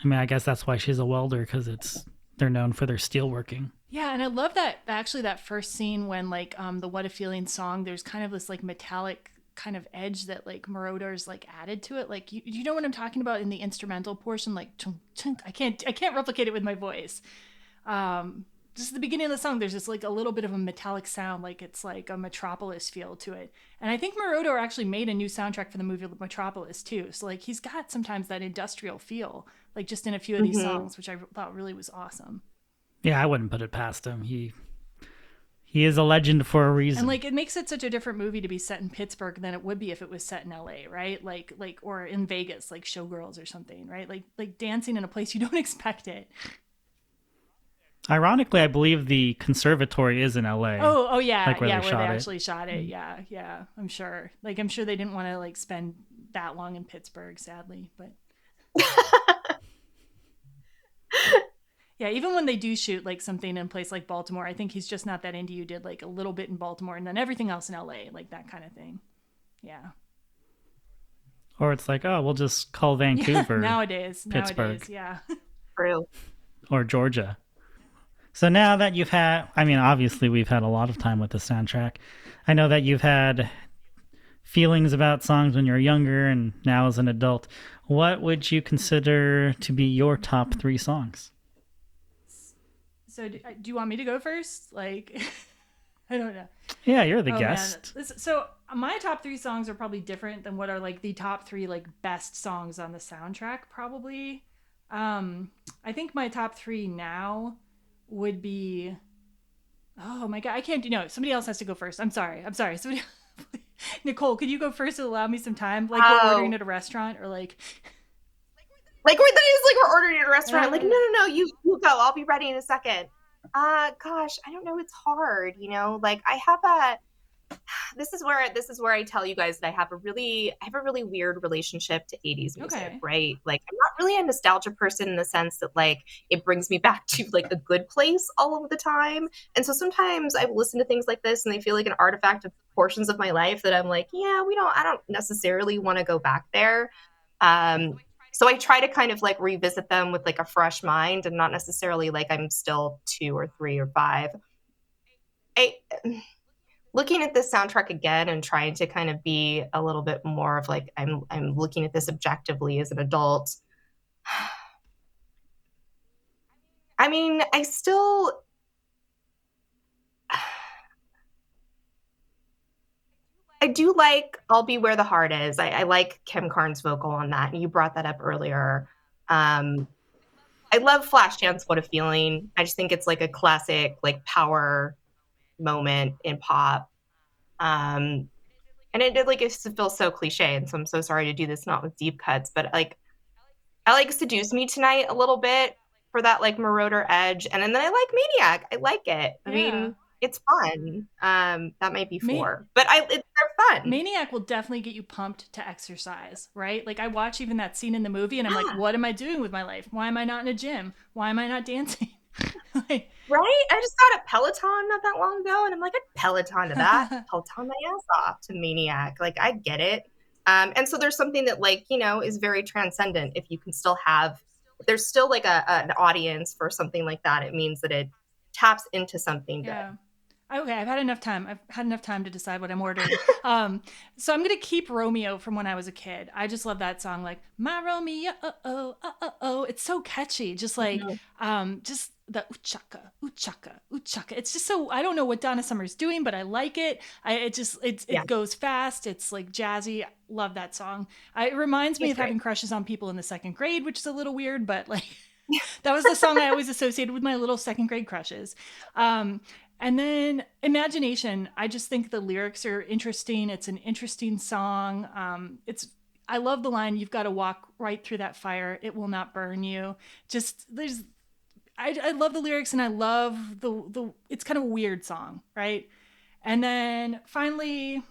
[SPEAKER 1] I mean, I guess that's why she's a welder because it's they're known for their steelworking.
[SPEAKER 3] Yeah, and I love that actually that first scene when like um the What a Feeling song, there's kind of this like metallic kind of edge that like Moroder's like added to it. Like you, you know what I'm talking about in the instrumental portion, like chunk, chunk. I can't I can't replicate it with my voice. Um, just the beginning of the song, there's just like a little bit of a metallic sound, like it's like a Metropolis feel to it. And I think Moroder actually made a new soundtrack for the movie Metropolis too. So like he's got sometimes that industrial feel, like just in a few of these
[SPEAKER 2] Mhm.
[SPEAKER 3] songs, which I thought really was awesome.
[SPEAKER 1] Yeah, I wouldn't put it past him. He he is a legend for a reason.
[SPEAKER 3] And like it makes it such a different movie to be set in Pittsburgh than it would be if it was set in LA, right? Like like or in Vegas, like Showgirls or something, right? Like like dancing in a place you don't expect it.
[SPEAKER 1] Ironically, I believe the conservatory is in L.A.
[SPEAKER 3] Oh, oh yeah,
[SPEAKER 1] Like where
[SPEAKER 3] yeah,
[SPEAKER 1] they
[SPEAKER 3] where
[SPEAKER 1] shot
[SPEAKER 3] they
[SPEAKER 1] it.
[SPEAKER 3] Actually shot it. Yeah, yeah, I'm sure. Like I'm sure they didn't want to like spend that long in Pittsburgh, sadly, but yeah, even when they do shoot like something in a place like Baltimore, I think he's just not that into you. Did like a little bit in Baltimore and then everything else in LA, like that kind of thing. Yeah.
[SPEAKER 1] Or it's like, oh, we'll just call
[SPEAKER 3] Yeah,
[SPEAKER 1] Vancouver
[SPEAKER 3] nowadays,
[SPEAKER 1] Pittsburgh.
[SPEAKER 3] nowadays, yeah.
[SPEAKER 2] True.
[SPEAKER 1] or Georgia. So now that you've had, I mean, obviously we've had a lot of time with the soundtrack. I know that you've had feelings about songs when you were younger and now as an adult. What would you consider to be your top three songs?
[SPEAKER 3] So, do, do you want me to go first? Like, I don't know.
[SPEAKER 1] Yeah, you're the
[SPEAKER 3] Oh,
[SPEAKER 1] guest.
[SPEAKER 3] This- so my top three songs are probably different than what are like the top three like best songs on the soundtrack. Probably, um, I think my top three now would be. Oh my god, I can't do no. Somebody else has to go first. I'm sorry. I'm sorry. Somebody. Nicole, could you go first to allow me some time? Like we're
[SPEAKER 2] Oh.
[SPEAKER 3] ordering at a restaurant, or like
[SPEAKER 2] Like we're that is like we're ordering at a restaurant. Like no, no, no, you you go. I'll be ready in a second. Uh, gosh, I don't know. It's hard, you know. Like I have a. This is where this is where I tell you guys that I have a really I have a really weird relationship to 80s music,
[SPEAKER 3] Okay.
[SPEAKER 2] right? Like I'm not really a nostalgia person in the sense that like it brings me back to like a good place all of the time. And so sometimes I listen to things like this and they feel like an artifact of portions of my life that I'm like, yeah, we don't I don't necessarily want to go back there. Um so I try to kind of like revisit them with like a fresh mind and not necessarily like I'm still two or three or five. I looking at this soundtrack again and trying to kind of be a little bit more of like I'm I'm looking at this objectively as an adult. I mean, I still I do like I'll Be Where the Heart Is. I, I like Kim Carnes' vocal on that. And you brought that up earlier. Um, I love Flashdance, What a Feeling. I just think it's like a classic, like power moment in pop. Um, and it did like it feels so cliche, and so I'm so sorry to do this not with deep cuts, but like I like Seduce Me Tonight a little bit for that like Moroder edge. And, then I like Maniac. I like it. I
[SPEAKER 3] Yeah.
[SPEAKER 2] mean, it's fun. Um, that might be four. but I it's they're fun.
[SPEAKER 3] Maniac will definitely get you pumped to exercise, right? Like I watch even that scene in the movie and I'm like, what am I doing with my life? Why am I not in a gym? Why am I not dancing? like,
[SPEAKER 2] Right? I just got a Peloton not that long ago, and I'm like, I'd Peloton to that. Peloton my ass off to Maniac. Like, I get it. Um, and so there's something that, like, you know, is very transcendent. If you can still have, there's still like a, an audience for something like that, it means that it taps into something good.
[SPEAKER 3] Yeah. Okay, I've had enough time. I've had enough time to decide what I'm ordering. um, so I'm gonna keep Romeo from when I was a kid. I just love that song, like my Romeo, oh oh oh oh. It's so catchy. Just like um, just the uchaka, uchaka, uchaka. It's just so I don't know what Donna Summer's doing, but I like it. I it just it it goes fast. It's like jazzy. Love that song. I, it reminds me
[SPEAKER 2] It's
[SPEAKER 3] of
[SPEAKER 2] great.
[SPEAKER 3] having crushes on people in the second grade, which is a little weird, but like that was the song I always associated with my little second grade crushes. Um, and then Imagination, I just think the lyrics are interesting. It's an interesting song. Um, it's I love the line, "You've got to walk right through that fire; it will not burn you." Just there's, I, I love the lyrics and I love the the. It's kind of a weird song, right? And then finally,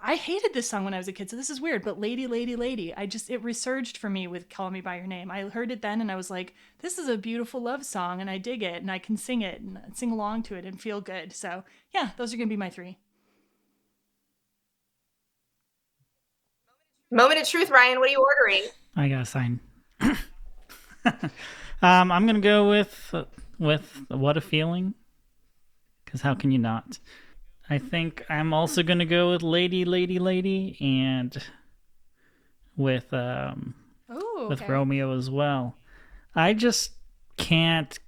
[SPEAKER 3] I hated this song when I was a kid, so this is weird. But "Lady, Lady, Lady," I just it resurged for me with "Call Me by Your Name." I heard it then, and I was like, "This is a beautiful love song, and I dig it, and I can sing it and sing along to it and feel good." So yeah, those are gonna be my three.
[SPEAKER 2] Moment of truth, Ryan. What are you ordering?
[SPEAKER 1] I got a sign. um, I'm gonna go with with what a feeling. Because how can you not? I think I'm also gonna go with Lady, Lady, Lady, and with um
[SPEAKER 3] Oh,
[SPEAKER 1] with. Romeo as well. I just can't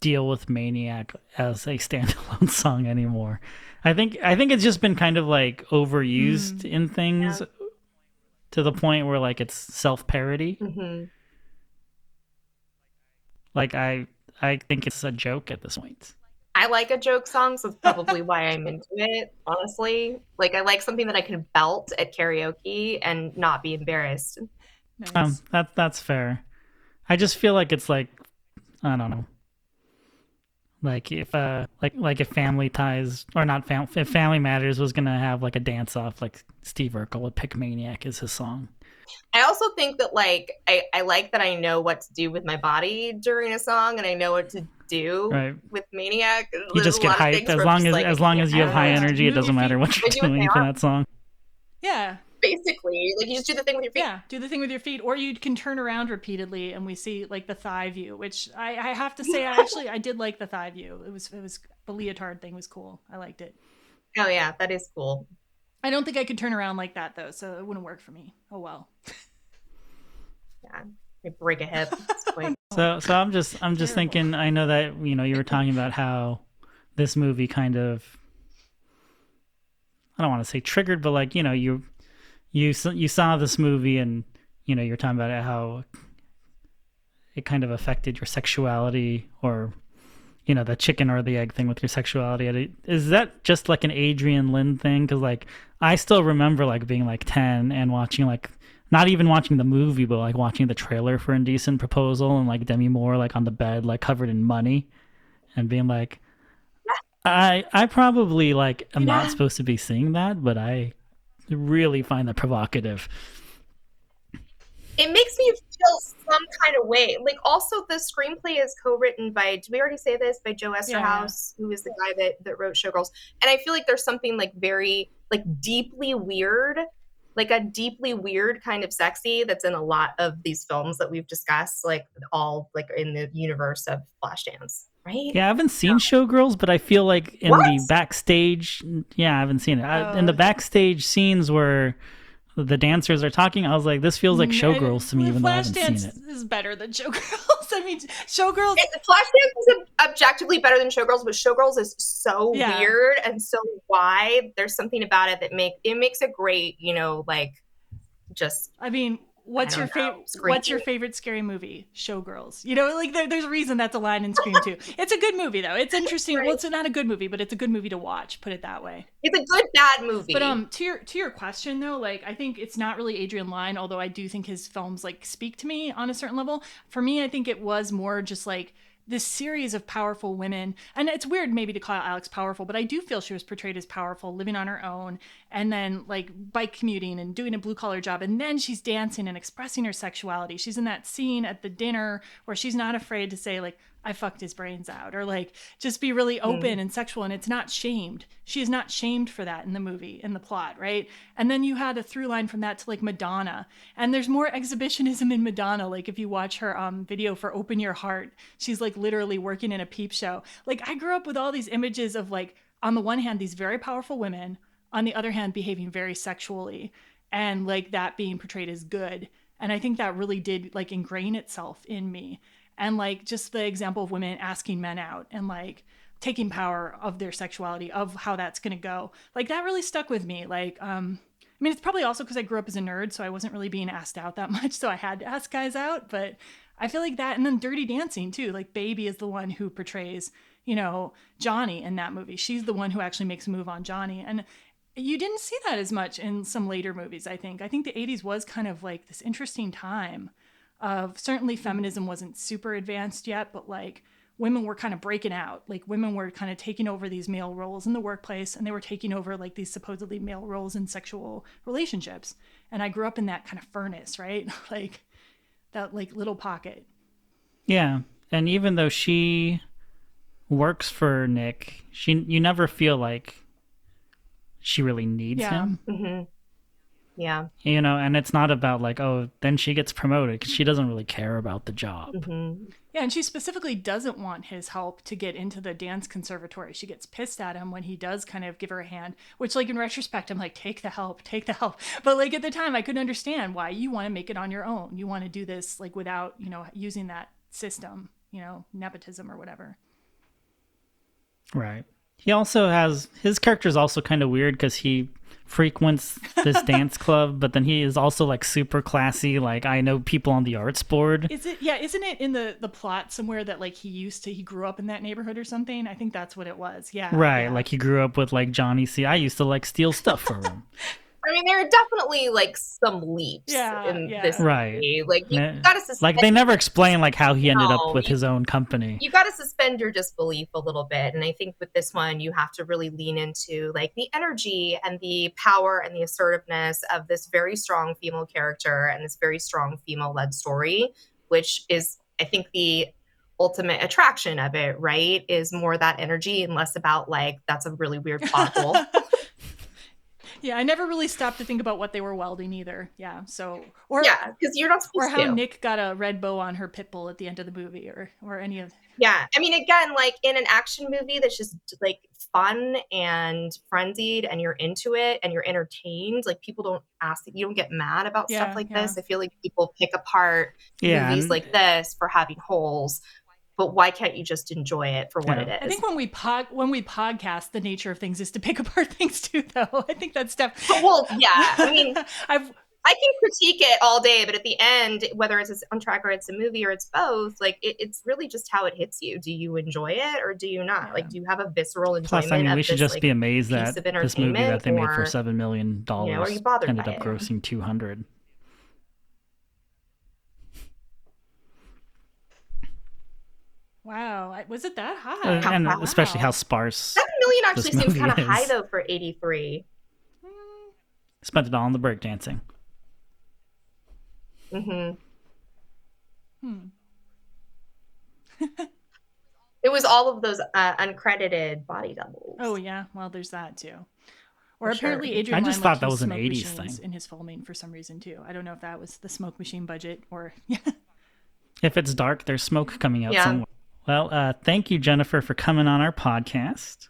[SPEAKER 1] deal with Maniac as a standalone song anymore. I think I think it's just been kind of like overused in things to the point where like it's self parody.
[SPEAKER 2] hmm
[SPEAKER 1] Like I I think it's a joke at this point.
[SPEAKER 2] I like a joke song, so it's probably why I'm into it. Honestly, like I like something that I can belt at karaoke and not be embarrassed.
[SPEAKER 3] Nice.
[SPEAKER 1] Um that that's fair. I just feel like it's like I don't know. Like if uh like like if Family Ties or not fam- if Family Matters was gonna have like a dance off, like Steve Urkel would pick Maniac as his song.
[SPEAKER 2] I also think that like I, I like that I know what to do with my body during a song and I know what to do
[SPEAKER 1] Right.
[SPEAKER 2] with Maniac.
[SPEAKER 1] You just get
[SPEAKER 2] lot
[SPEAKER 1] hyped as long as
[SPEAKER 2] like,
[SPEAKER 1] as long as you have high energy, it doesn't matter what you're
[SPEAKER 2] They do what
[SPEAKER 1] doing for that song.
[SPEAKER 3] yeah.
[SPEAKER 2] Basically, like you just do the thing with your feet.
[SPEAKER 3] Yeah, do the thing with your feet, or you can turn around repeatedly, and we see like the thigh view, which I, I have to say, I actually I did like the thigh view. It was it was the leotard thing was cool. I liked it.
[SPEAKER 2] Oh yeah, that is cool.
[SPEAKER 3] I don't think I could turn around like that though, so it wouldn't work for me. Oh well.
[SPEAKER 2] Yeah, I break a hip. at. Oh.
[SPEAKER 1] So so I'm just I'm just
[SPEAKER 3] Terrible.
[SPEAKER 1] thinking I know that you know you were talking about how this movie kind of I don't want to say triggered but like you know you you you saw this movie and you know you're talking about it, how it kind of affected your sexuality or you know the chicken or the egg thing with your sexuality is that just like an Adrian Lyne thing cuz like I still remember like being like 10 and watching like not even watching the movie, but like watching the trailer for Indecent Proposal and like Demi Moore like on the bed, like covered in money, and being like, I I probably like am not supposed to be seeing that, but I really find that provocative.
[SPEAKER 2] it makes me feel some kind of way. Like also the screenplay is co-written by did we already say this? By Joe Eszterhas, who is the guy that, that wrote Showgirls. And I feel like there's something like very like deeply weird, like a deeply weird kind of sexy that's in a lot of these films that we've discussed, like all like in the universe of Flashdance. Right?
[SPEAKER 1] Yeah, I haven't seen Showgirls, but I feel like in the backstage, yeah, I haven't seen it. I, in
[SPEAKER 3] Oh.
[SPEAKER 1] the backstage scenes where the dancers are talking, I was like, this feels like
[SPEAKER 3] Mm,
[SPEAKER 1] Showgirls to me,
[SPEAKER 3] I-
[SPEAKER 1] even though I haven't seen it.
[SPEAKER 3] Flashdance is better than Showgirls. I mean, Showgirls.
[SPEAKER 2] It- Flashdance is objectively better than Showgirls, but Showgirls is so
[SPEAKER 3] Yeah.
[SPEAKER 2] weird and so wide. There's something about it that make it makes a great, you know, like just
[SPEAKER 3] I mean, what's your favorite? What's your favorite scary movie? Showgirls. You know, like there, there's a reason that's a line in Scream too. It's a good movie though. It's interesting. Well, it's not a good movie, but it's a good movie to watch. Put it that way.
[SPEAKER 2] it's a good bad movie.
[SPEAKER 3] But um, to your to your question though, like I think it's not really Adrian Lyne, although I do think his films like speak to me on a certain level. For me, I think it was more just like this series of powerful women, and it's weird maybe to call Alex powerful, but I do feel she was portrayed as powerful, living on her own, and then like bike commuting and doing a blue collar job, and then she's dancing and expressing her sexuality. She's in that scene at the dinner where she's not afraid to say like I fucked his brains out, or like just be really open and sexual, and it's not shamed. She is not shamed for that in the movie, in the plot, right? And then you had a through line from that to like Madonna, and there's more exhibitionism in Madonna. Like if you watch her um video for Open Your Heart, she's like literally working in a peep show. Like I grew up with all these images of like on the one hand these very powerful women, on the other hand behaving very sexually, and like that being portrayed as good. And I think that really did like ingrain itself in me. And like just the example of women asking men out and like taking power of their sexuality of how that's going to go like that really stuck with me. Like um i mean it's probably also because i grew up as a nerd so i wasn't really being asked out that much so i had to ask guys out. But i feel like that and then dirty dancing too. Like baby is the one who portrays you know johnny in that movie. She's the one who actually makes a move on johnny. And you didn't see that as much in some later movies i think i think the 80s was kind of like this interesting time of certainly feminism wasn't super advanced yet, but like women were kind of breaking out. Like women were kind of taking over these male roles in the workplace and they were taking over like these supposedly male roles in sexual relationships. And I grew up in that kind of furnace, right? like that like little pocket.
[SPEAKER 1] Yeah, and even though she works for Nick, she you never feel like she really needs
[SPEAKER 3] Yeah.
[SPEAKER 1] him.
[SPEAKER 2] Mhm. Yeah.
[SPEAKER 1] You know, and it's not about like, oh, then she gets promoted because she doesn't really care about the job.
[SPEAKER 2] hmm
[SPEAKER 3] Yeah, and she specifically doesn't want his help to get into the dance conservatory. She gets pissed at him when he does kind of give her a hand, which, like, in retrospect, I'm like, take the help, take the help. But, like, at the time, I couldn't understand why you want to make it on your own. You want to do this, like, without, you know, using that system, you know, nepotism or whatever.
[SPEAKER 1] Right. He also has his character is also kind of weird because he frequents this dance club, but then he is also like super classy. Like I know people on the arts board.
[SPEAKER 3] Is it, yeah, isn't it in the, the plot somewhere that, like, he used to, he grew up in that neighborhood or something? I think that's what it was. Yeah.
[SPEAKER 1] Right,
[SPEAKER 3] yeah.
[SPEAKER 1] like he grew up with like Johnny C. I used to like steal stuff from him.
[SPEAKER 2] I mean, there are definitely like some leaps
[SPEAKER 3] Yeah,
[SPEAKER 2] in
[SPEAKER 3] yeah.
[SPEAKER 2] this
[SPEAKER 1] Right.
[SPEAKER 2] movie. Like you
[SPEAKER 1] Ne-
[SPEAKER 2] gotta suspend
[SPEAKER 1] like they never explain like how he ended
[SPEAKER 2] No,
[SPEAKER 1] up with
[SPEAKER 2] you-
[SPEAKER 1] his own company.
[SPEAKER 2] you got to suspend your disbelief a little bit and i think with this one you have to really lean into like the energy and the power and the assertiveness of this very strong female character and this very strong female led story which is i think the ultimate attraction of it right is more that energy and less about like that's a really weird plot hole
[SPEAKER 3] yeah, I never really stopped to think about what they were welding either. Yeah. So, or,
[SPEAKER 2] yeah because you're not
[SPEAKER 3] or how
[SPEAKER 2] to
[SPEAKER 3] Nick got a red bow on her pit bull at the end of the movie, or or any of.
[SPEAKER 2] Yeah. I mean, again, like in an action movie that's just like fun and frenzied and you're into it and you're entertained, like people don't ask you don't get mad about
[SPEAKER 3] Yeah,
[SPEAKER 2] stuff like
[SPEAKER 3] yeah.
[SPEAKER 2] this. I feel like people pick apart
[SPEAKER 1] Yeah,
[SPEAKER 2] movies
[SPEAKER 1] and-
[SPEAKER 2] like this for having holes. But why can't you just enjoy it for what
[SPEAKER 1] Yeah.
[SPEAKER 2] it is?
[SPEAKER 3] I think when we pod when we podcast, the nature of things is to pick apart things too. Though I think that's stuff.
[SPEAKER 2] well, yeah. I mean,
[SPEAKER 3] I've
[SPEAKER 2] I can critique it all day, but at the end, whether it's a soundtrack or it's a movie or it's both, like it, it's really just how it hits you. Do you enjoy it or do you not?
[SPEAKER 3] Yeah.
[SPEAKER 2] Like, do you have a visceral enjoyment?
[SPEAKER 1] Plus, I mean,
[SPEAKER 2] of
[SPEAKER 1] we should
[SPEAKER 2] this,
[SPEAKER 1] just
[SPEAKER 2] like,
[SPEAKER 1] be amazed
[SPEAKER 2] piece
[SPEAKER 1] that this movie that they made for seven million dollars
[SPEAKER 2] are you bothered
[SPEAKER 1] ended up
[SPEAKER 2] it?
[SPEAKER 1] grossing two hundred.
[SPEAKER 3] Wow, was it that high?
[SPEAKER 1] Uh, and
[SPEAKER 2] Wow.
[SPEAKER 1] especially how sparse
[SPEAKER 2] Seven million actually
[SPEAKER 1] This
[SPEAKER 2] seems kind of high though for eighty three.
[SPEAKER 1] spent it all on the breakdancing.
[SPEAKER 2] Mm-hmm.
[SPEAKER 3] Hmm.
[SPEAKER 2] It was all of those uh, uncredited body doubles.
[SPEAKER 3] Oh yeah, well, there's that too. Or
[SPEAKER 2] For sure.
[SPEAKER 3] apparently, Adrian.
[SPEAKER 1] I just
[SPEAKER 3] Lyne
[SPEAKER 1] thought that was an 80s thing.
[SPEAKER 3] in his filming for some reason too. I don't know if that was the smoke machine budget or yeah.
[SPEAKER 1] If it's dark, there's smoke coming out
[SPEAKER 2] Yeah.
[SPEAKER 1] somewhere. Well, uh, thank you, Jennifer, for coming on our podcast.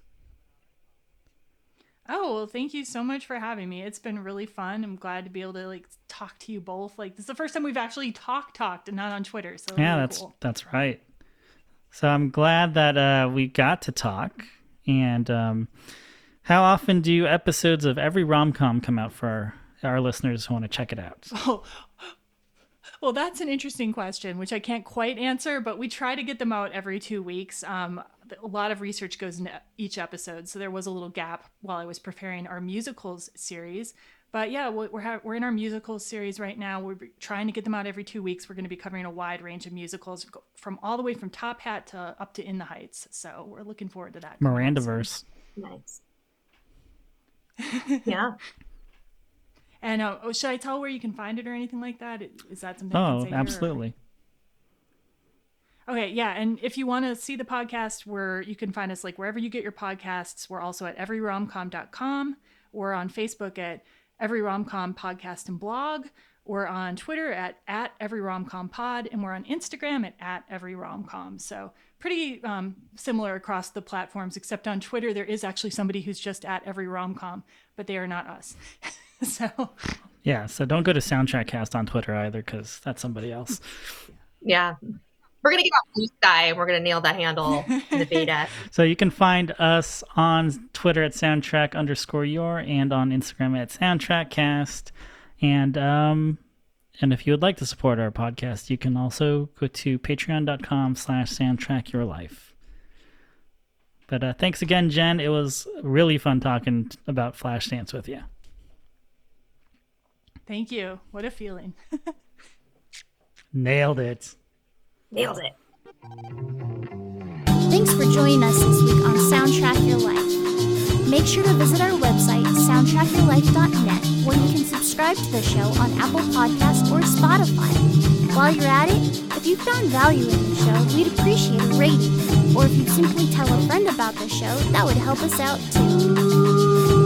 [SPEAKER 3] Oh well, thank you so much for having me. It's been really fun. I'm glad to be able to like talk to you both. Like this is the first time we've actually talked talked and not on Twitter. So
[SPEAKER 1] Yeah, that's
[SPEAKER 3] cool.
[SPEAKER 1] that's right. So I'm glad that uh, we got to talk. And um, how often do episodes of every rom com come out for our, our listeners who want to check it out?
[SPEAKER 3] Oh, well, that's an interesting question, which I can't quite answer, but we try to get them out every two weeks. Um, a lot of research goes into each episode, so there was a little gap while I was preparing our musicals series. But yeah, we- we're ha- we're in our musicals series right now. We're trying to get them out every two weeks. We're going to be covering a wide range of musicals, from all the way from Top Hat to up to In the Heights. So we're looking forward to that. coming up.
[SPEAKER 1] Mirandaverse.
[SPEAKER 2] nice. yeah.
[SPEAKER 3] And uh, oh, should I tell where you can find it or anything like that? Is that something?
[SPEAKER 1] Oh,
[SPEAKER 3] say here, or-
[SPEAKER 1] absolutely.
[SPEAKER 3] Okay, yeah, and if you want to see the podcast, where you can find us like wherever you get your podcasts, we're also at everyromcom.com. We're on Facebook at Every Romcom Podcast and Blog. We're on Twitter at at Every Romcom Pod, and we're on Instagram at at Every Romcom. So pretty um, similar across the platforms, except on Twitter there is actually somebody who's just at Every rom com, but they are not us. so
[SPEAKER 1] Yeah, so don't go to Soundtrack Cast on Twitter either, because that's somebody else.
[SPEAKER 2] Yeah. We're gonna get off Blue Sky and we're gonna nail that handle in the beta.
[SPEAKER 1] So you can find us on Twitter at soundtrack underscore your and on Instagram at soundtrackcast. And um and if you would like to support our podcast, you can also go to patreon.com slash soundtrack your life. But uh, thanks again, Jen. It was really fun talking about Flashdance with you.
[SPEAKER 3] thank you. What a feeling.
[SPEAKER 1] Nailed it.
[SPEAKER 2] Nailed it.
[SPEAKER 5] Thanks for joining us this week on Soundtrack Your Life. Make sure to visit our website, soundtrackyourlife.net, where you can subscribe to the show on Apple Podcasts or Spotify. While you're at it, if you found value in the show, we'd appreciate a rating. Or if you'd simply tell a friend about the show, that would help us out too.